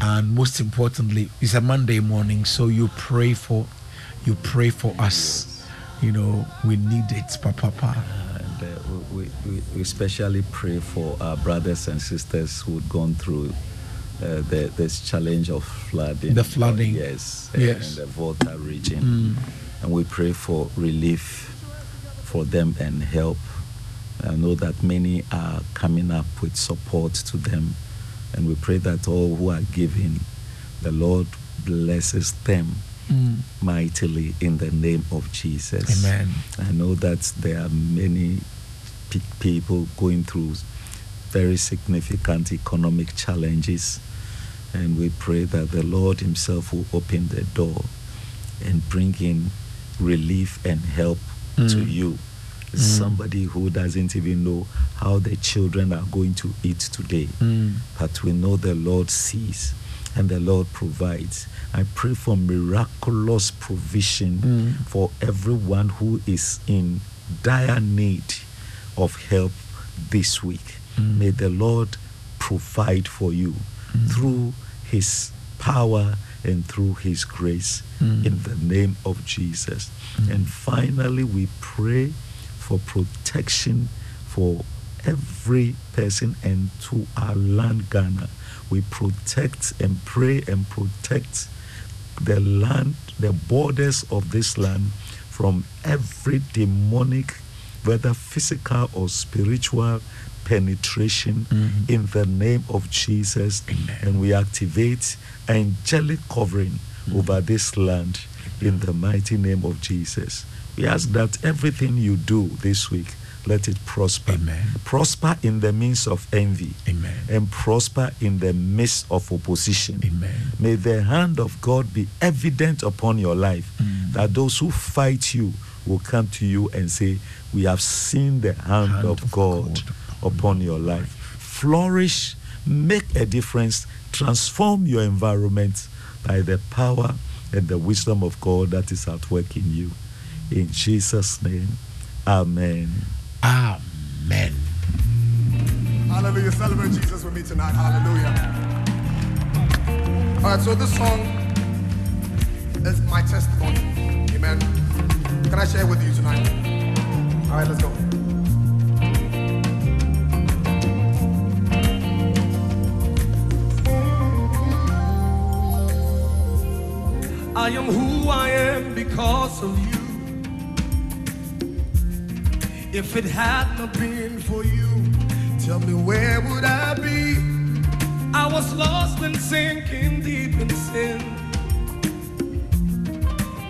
S3: And most importantly, it's a Monday morning, so you pray for you pray for us. You know, we need it, Papa.
S7: uh, we, we, we especially pray for our brothers and sisters who've gone through uh, the, this challenge of flooding.
S11: The flooding.
S7: Yes.
S11: Yes.
S7: In the Volta region.
S11: Mm.
S7: And we pray for relief for them and help. I know that many are coming up with support to them. And we pray that all who are giving, the Lord blesses them
S11: Mm.
S7: mightily in the name of Jesus.
S11: Amen.
S7: I know that there are many pe- people going through very significant economic challenges, and we pray that the Lord Himself will open the door and bring in relief and help to
S11: Mm.
S7: you.
S11: Mm.
S7: Somebody who doesn't even know how the children are going to eat today
S11: Mm.
S7: but we know the Lord sees and the Lord provides. I pray for miraculous provision
S11: Mm.
S7: for everyone who is in dire need of help this week.
S11: Mm.
S7: May the Lord provide for you through His power and through His grace
S11: Mm.
S7: in the name of Jesus. And finally, we pray for protection for every person and to our land, Ghana. We protect and pray and protect the land, the borders of this land from every demonic, whether physical or spiritual penetration
S11: Mhm.
S7: in the name of Jesus. And we activate angelic covering over this land in the mighty name of Jesus. We ask that everything you do this week, let it prosper.
S11: Amen.
S7: Prosper in the midst of envy
S11: Amen.
S7: and prosper in the midst of opposition.
S11: Amen.
S7: May the hand of God be evident upon your life,
S11: Mm.
S7: that those who fight you will come to you and say, We have seen the hand,
S11: Hand
S7: of,
S11: of
S7: God,
S11: God
S7: upon your life. Flourish, make a difference, transform your environment by the power and the wisdom of God that is at work in you. In Jesus' name, Amen.
S11: Amen.
S5: Hallelujah. Celebrate Jesus with me tonight. Hallelujah. All right, so this song is my testimony. Amen. Can I share it with you tonight? All right, let's go. I am who I am because of you. If it had not been for you, tell me where would I be? I was lost and sinking deep in sin.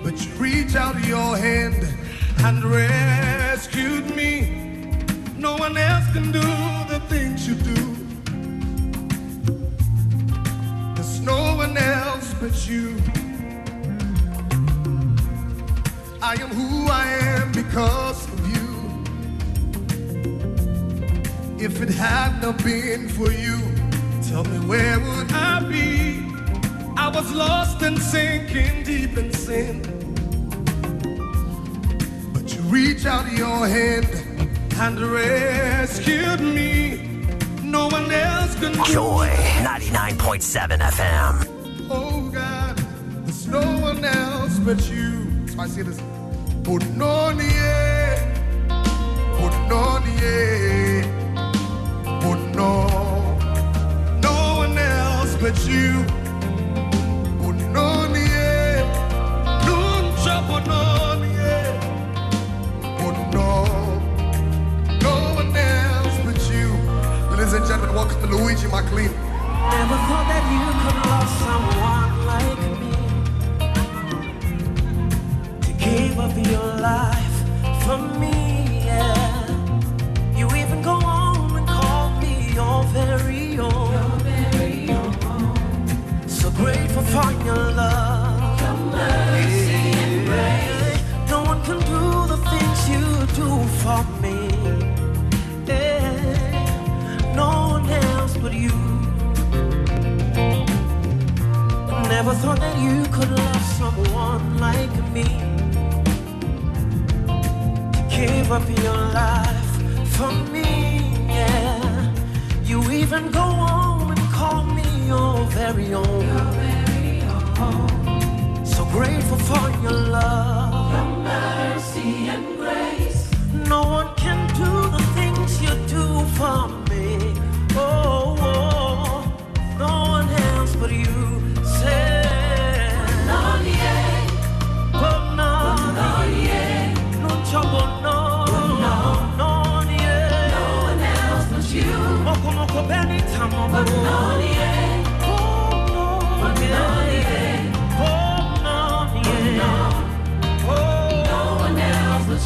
S5: But you reached out your hand and rescued me. No one else can do the things you do. There's no one else but you. I am who I am because If it had not been for you, tell me where would I be? I was lost and sinking deep in sin. But you reached out your hand and rescued me. No one else can
S12: Joy 99.7 FM.
S5: Oh God, there's no one else but you. So I say this. Unonie, unonie, uno. But you. Ladies and gentlemen, welcome to Luigi McLean.
S13: Never thought that you could love someone like me. To give up your life for me, for your love. No one can do the things you do for me. No one else but you. Never thought that you could love someone like me. Give up your life for me, yeah. You even go and call me your very own grateful for your love. Your mercy and grace. No one can do
S3: the
S13: things you do for me. Oh, oh no one else but you. Say, but not yet. No trouble, no. No one else but you. Moko moko. But not.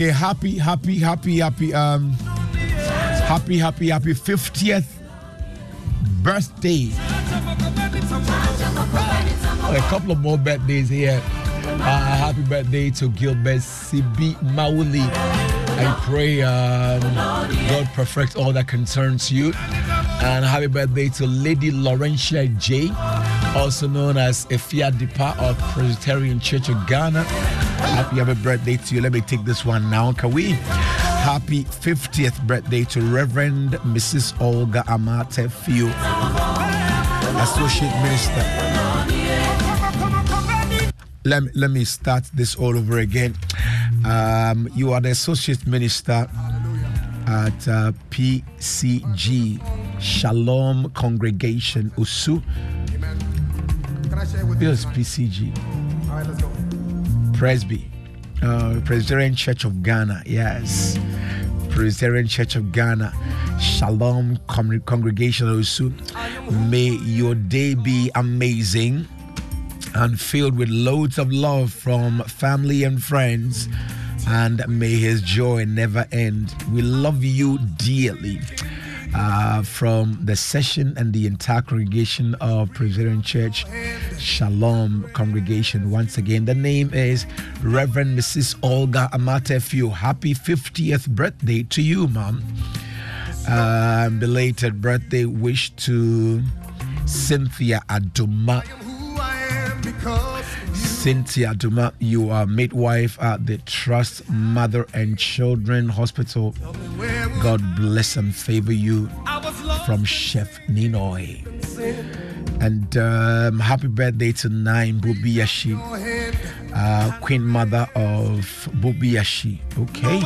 S3: Okay, happy, happy, happy, happy, um, happy, happy, happy 50th birthday. A couple of more birthdays here. Uh, happy birthday to Gilbert CB Mauli. I pray um, God perfect all that concerns you. And happy birthday to Lady Laurentia J, also known as Efia Dipa of Presbyterian Church of Ghana. Happy happy birthday to you. Let me take this one now. Can we? Happy 50th birthday to Reverend Mrs. Olga Amate Fio, Associate Minister. Let me, let me start this all over again. Um, you are the Associate Minister at uh, PCG Shalom Congregation Osu. Yes, PCG.
S5: All right, let's go.
S3: Presby, uh, Presbyterian Church of Ghana. Yes, Presbyterian Church of Ghana, Shalom Con- Congregation also. May your day be amazing and filled with loads of love from family and friends. And may his joy never end. We love you dearly. Uh, from the session and the entire congregation of Presbyterian Church Shalom congregation. Once again, the name is Reverend Mrs. Olga Amatefio. Happy 50th birthday to you, Mom. Uh, belated birthday wish to Cynthia Aduma. Cynthia Duma, you are midwife at the Trust Mother and Children Hospital. God bless and favor you from Chef Ninoy. And um, happy birthday to Nine Bubiyashi, uh, Queen Mother of Bubiyashi. Okay.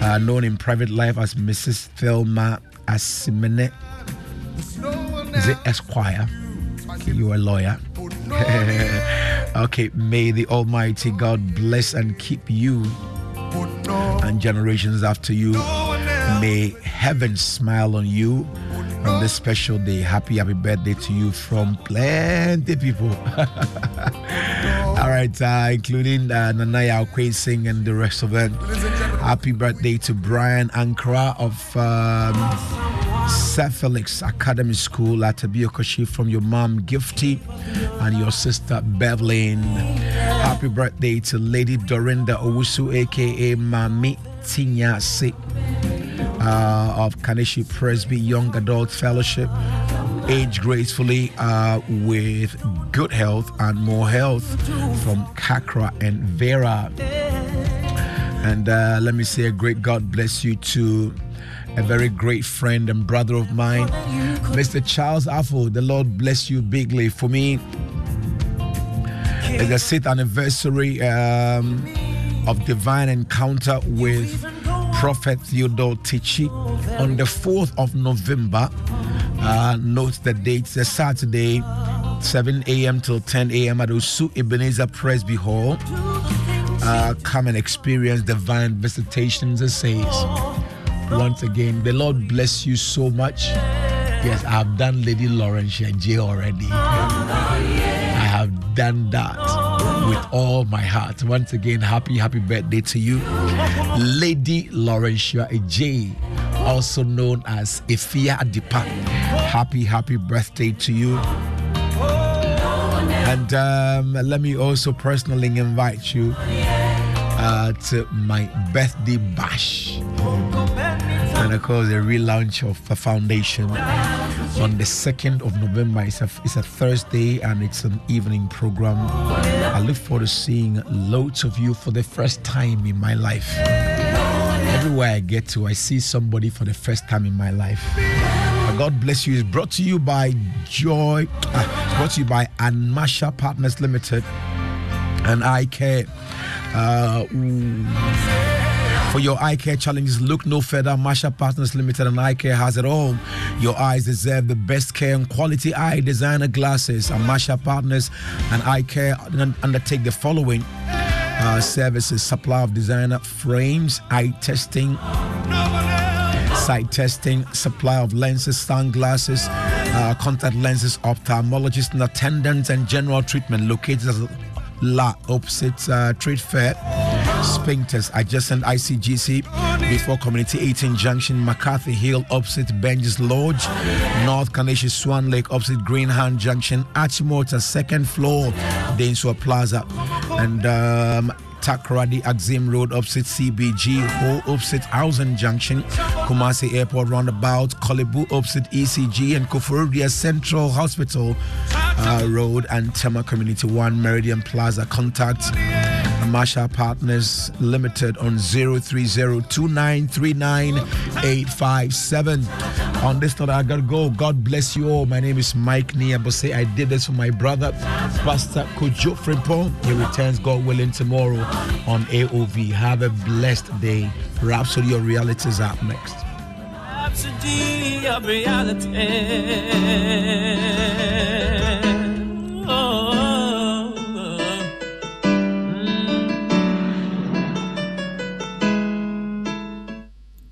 S3: Uh, known in private life as Mrs. Thelma Asimene. Is it Esquire? You are a lawyer. okay, may the Almighty God bless and keep you and generations after you. May heaven smile on you on this special day. Happy, happy birthday to you from plenty people. All right, uh, including uh, Nanaya Okwe Singh and the rest of them. Happy birthday to Brian Ankara of um, Sir Felix Academy School at Abiokoshi from your mom Gifty and your sister Bevelyn. Happy birthday to Lady Dorinda Owusu, aka Mami Tinyasi. uh, of Kaneshie Presby Young Adult Fellowship. Age gracefully uh, with good health and more health from Kakra and Vera. And uh, let me say a great God bless you to a very great friend and brother of mine, Mr. Charles Affle. The Lord bless you bigly. For me, it's the sixth anniversary um, of divine encounter with Prophet Theodore Tichi on the 4th of November. Uh, note the dates, a Saturday, 7 a.m. till 10 a.m. at Osu Ebenezer Presby Hall. Uh, come and experience divine visitations, it says. Once again, the Lord bless you so much. Yes, I've done Lady Laurentia J already. I have done that with all my heart. Once again, happy, happy birthday to you, Lady Laurentia J, also known as Ifia Adipa. Happy, happy birthday to you. And um, let me also personally invite you uh, to my birthday bash. And of course, the relaunch of the foundation on the 2nd of November. It's a, it's a Thursday and it's an evening program. I look forward to seeing loads of you for the first time in my life. Everywhere I get to, I see somebody for the first time in my life. God bless you. It's brought to you by Joy, uh, brought to you by Anmasha Partners Limited and I Care. Uh. For your eye care challenges, look no further. Masha Partners Limited and Eye Care has it all. Your eyes deserve the best care and quality eye designer glasses. And Masha Partners and Eye Care undertake the following uh, services supply of designer frames, eye testing, sight testing, supply of lenses, sunglasses, uh, contact lenses, ophthalmologist and attendants, and general treatment located at La opposite uh, Trade Fair, Spintex, adjacent ICGC, before Community 18 Junction, McCarthy Hill, opposite Benji's Lodge, North Kaneshie Swan Lake, opposite Greenhand Junction, Achimota, second floor, Dainsua Plaza, and um, Takoradi Axim Road, opposite CBG, Ho, opposite Housing Junction, Kumasi Airport Roundabout, Korle Bu, opposite ECG, and Koforidua Central Hospital uh, Road, and Tema Community 1, Meridian Plaza. Contact Masha Partners Limited on 030-2939-857. On this note, I gotta go. God bless you all. My name is Mike Niabose. I did this for my brother, Pastor Kojo Frimpong. He returns, God willing, tomorrow on AOV. Have a blessed day. Rhapsody of Reality is up next.
S13: Rhapsody of reality.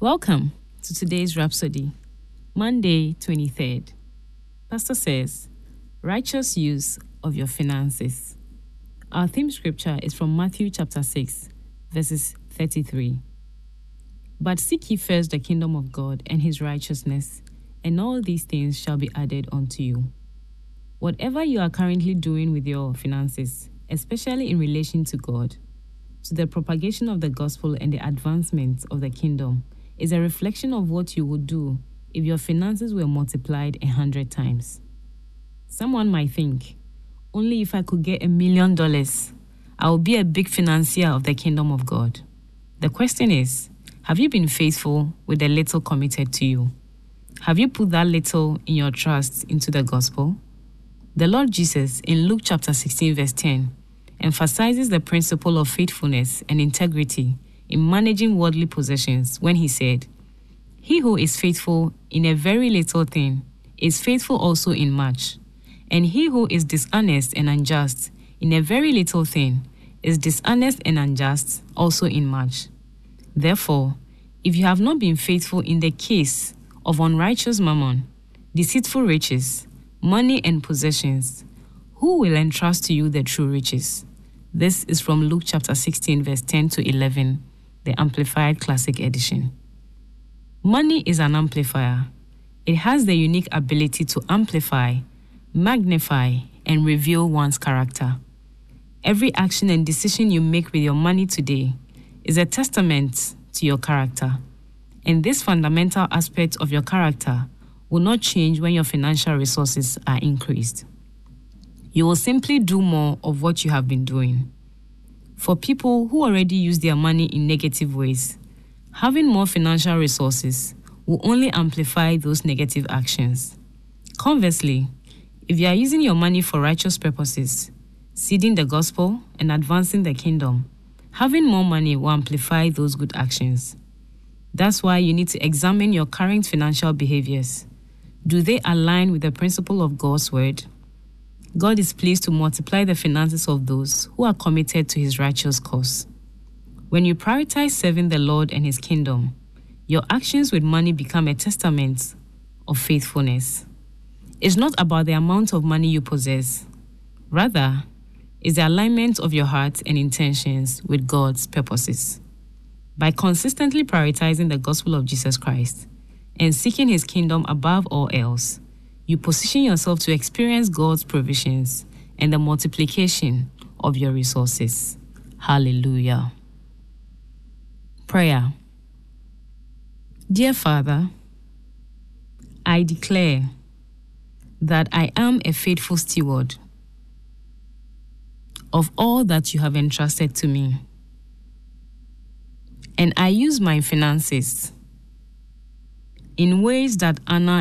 S14: Welcome to today's Rhapsody, Monday, 23rd. Pastor says, Righteous use of your finances. Our theme scripture is from Matthew chapter 6, verses 33. But seek ye first the kingdom of God and his righteousness, and all these things shall be added unto you. Whatever you are currently doing with your finances, especially in relation to God, to the propagation of the gospel and the advancement of the kingdom, is a reflection of what you would do if your finances were multiplied a hundred times. Someone might think, only if I could get a million dollars, I will be a big financier of the kingdom of God. The question is, have you been faithful with the little committed to you? Have you put that little in your trust into the gospel? The Lord Jesus in Luke chapter 16, verse 10, emphasizes the principle of faithfulness and integrity in managing worldly possessions when he said, He who is faithful in a very little thing is faithful also in much, and he who is dishonest and unjust in a very little thing is dishonest and unjust also in much. Therefore, if you have not been faithful in the case of unrighteous mammon, deceitful riches, money, and possessions, who will entrust to you the true riches? This is from Luke chapter 16, verse 10 to 11, the Amplified Classic Edition. Money is an amplifier. It has the unique ability to amplify, magnify, and reveal one's character. Every action and decision you make with your money today is a testament to your character. And this fundamental aspect of your character will not change when your financial resources are increased. You will simply do more of what you have been doing. For people who already use their money in negative ways, having more financial resources will only amplify those negative actions. Conversely, if you are using your money for righteous purposes, seeding the gospel and advancing the kingdom, having more money will amplify those good actions. That's why you need to examine your current financial behaviors. Do they align with the principle of God's word? God is pleased to multiply the finances of those who are committed to his righteous cause. When you prioritize serving the Lord and his kingdom, your actions with money become a testament of faithfulness. It's not about the amount of money you possess, rather, it's the alignment of your heart and intentions with God's purposes. By consistently prioritizing the gospel of Jesus Christ and seeking his kingdom above all else, you position yourself to experience God's provisions and the multiplication of your resources. Hallelujah. Prayer. Dear Father, I declare that I am a faithful steward of all that you have entrusted to me. And I use my finances in ways that honor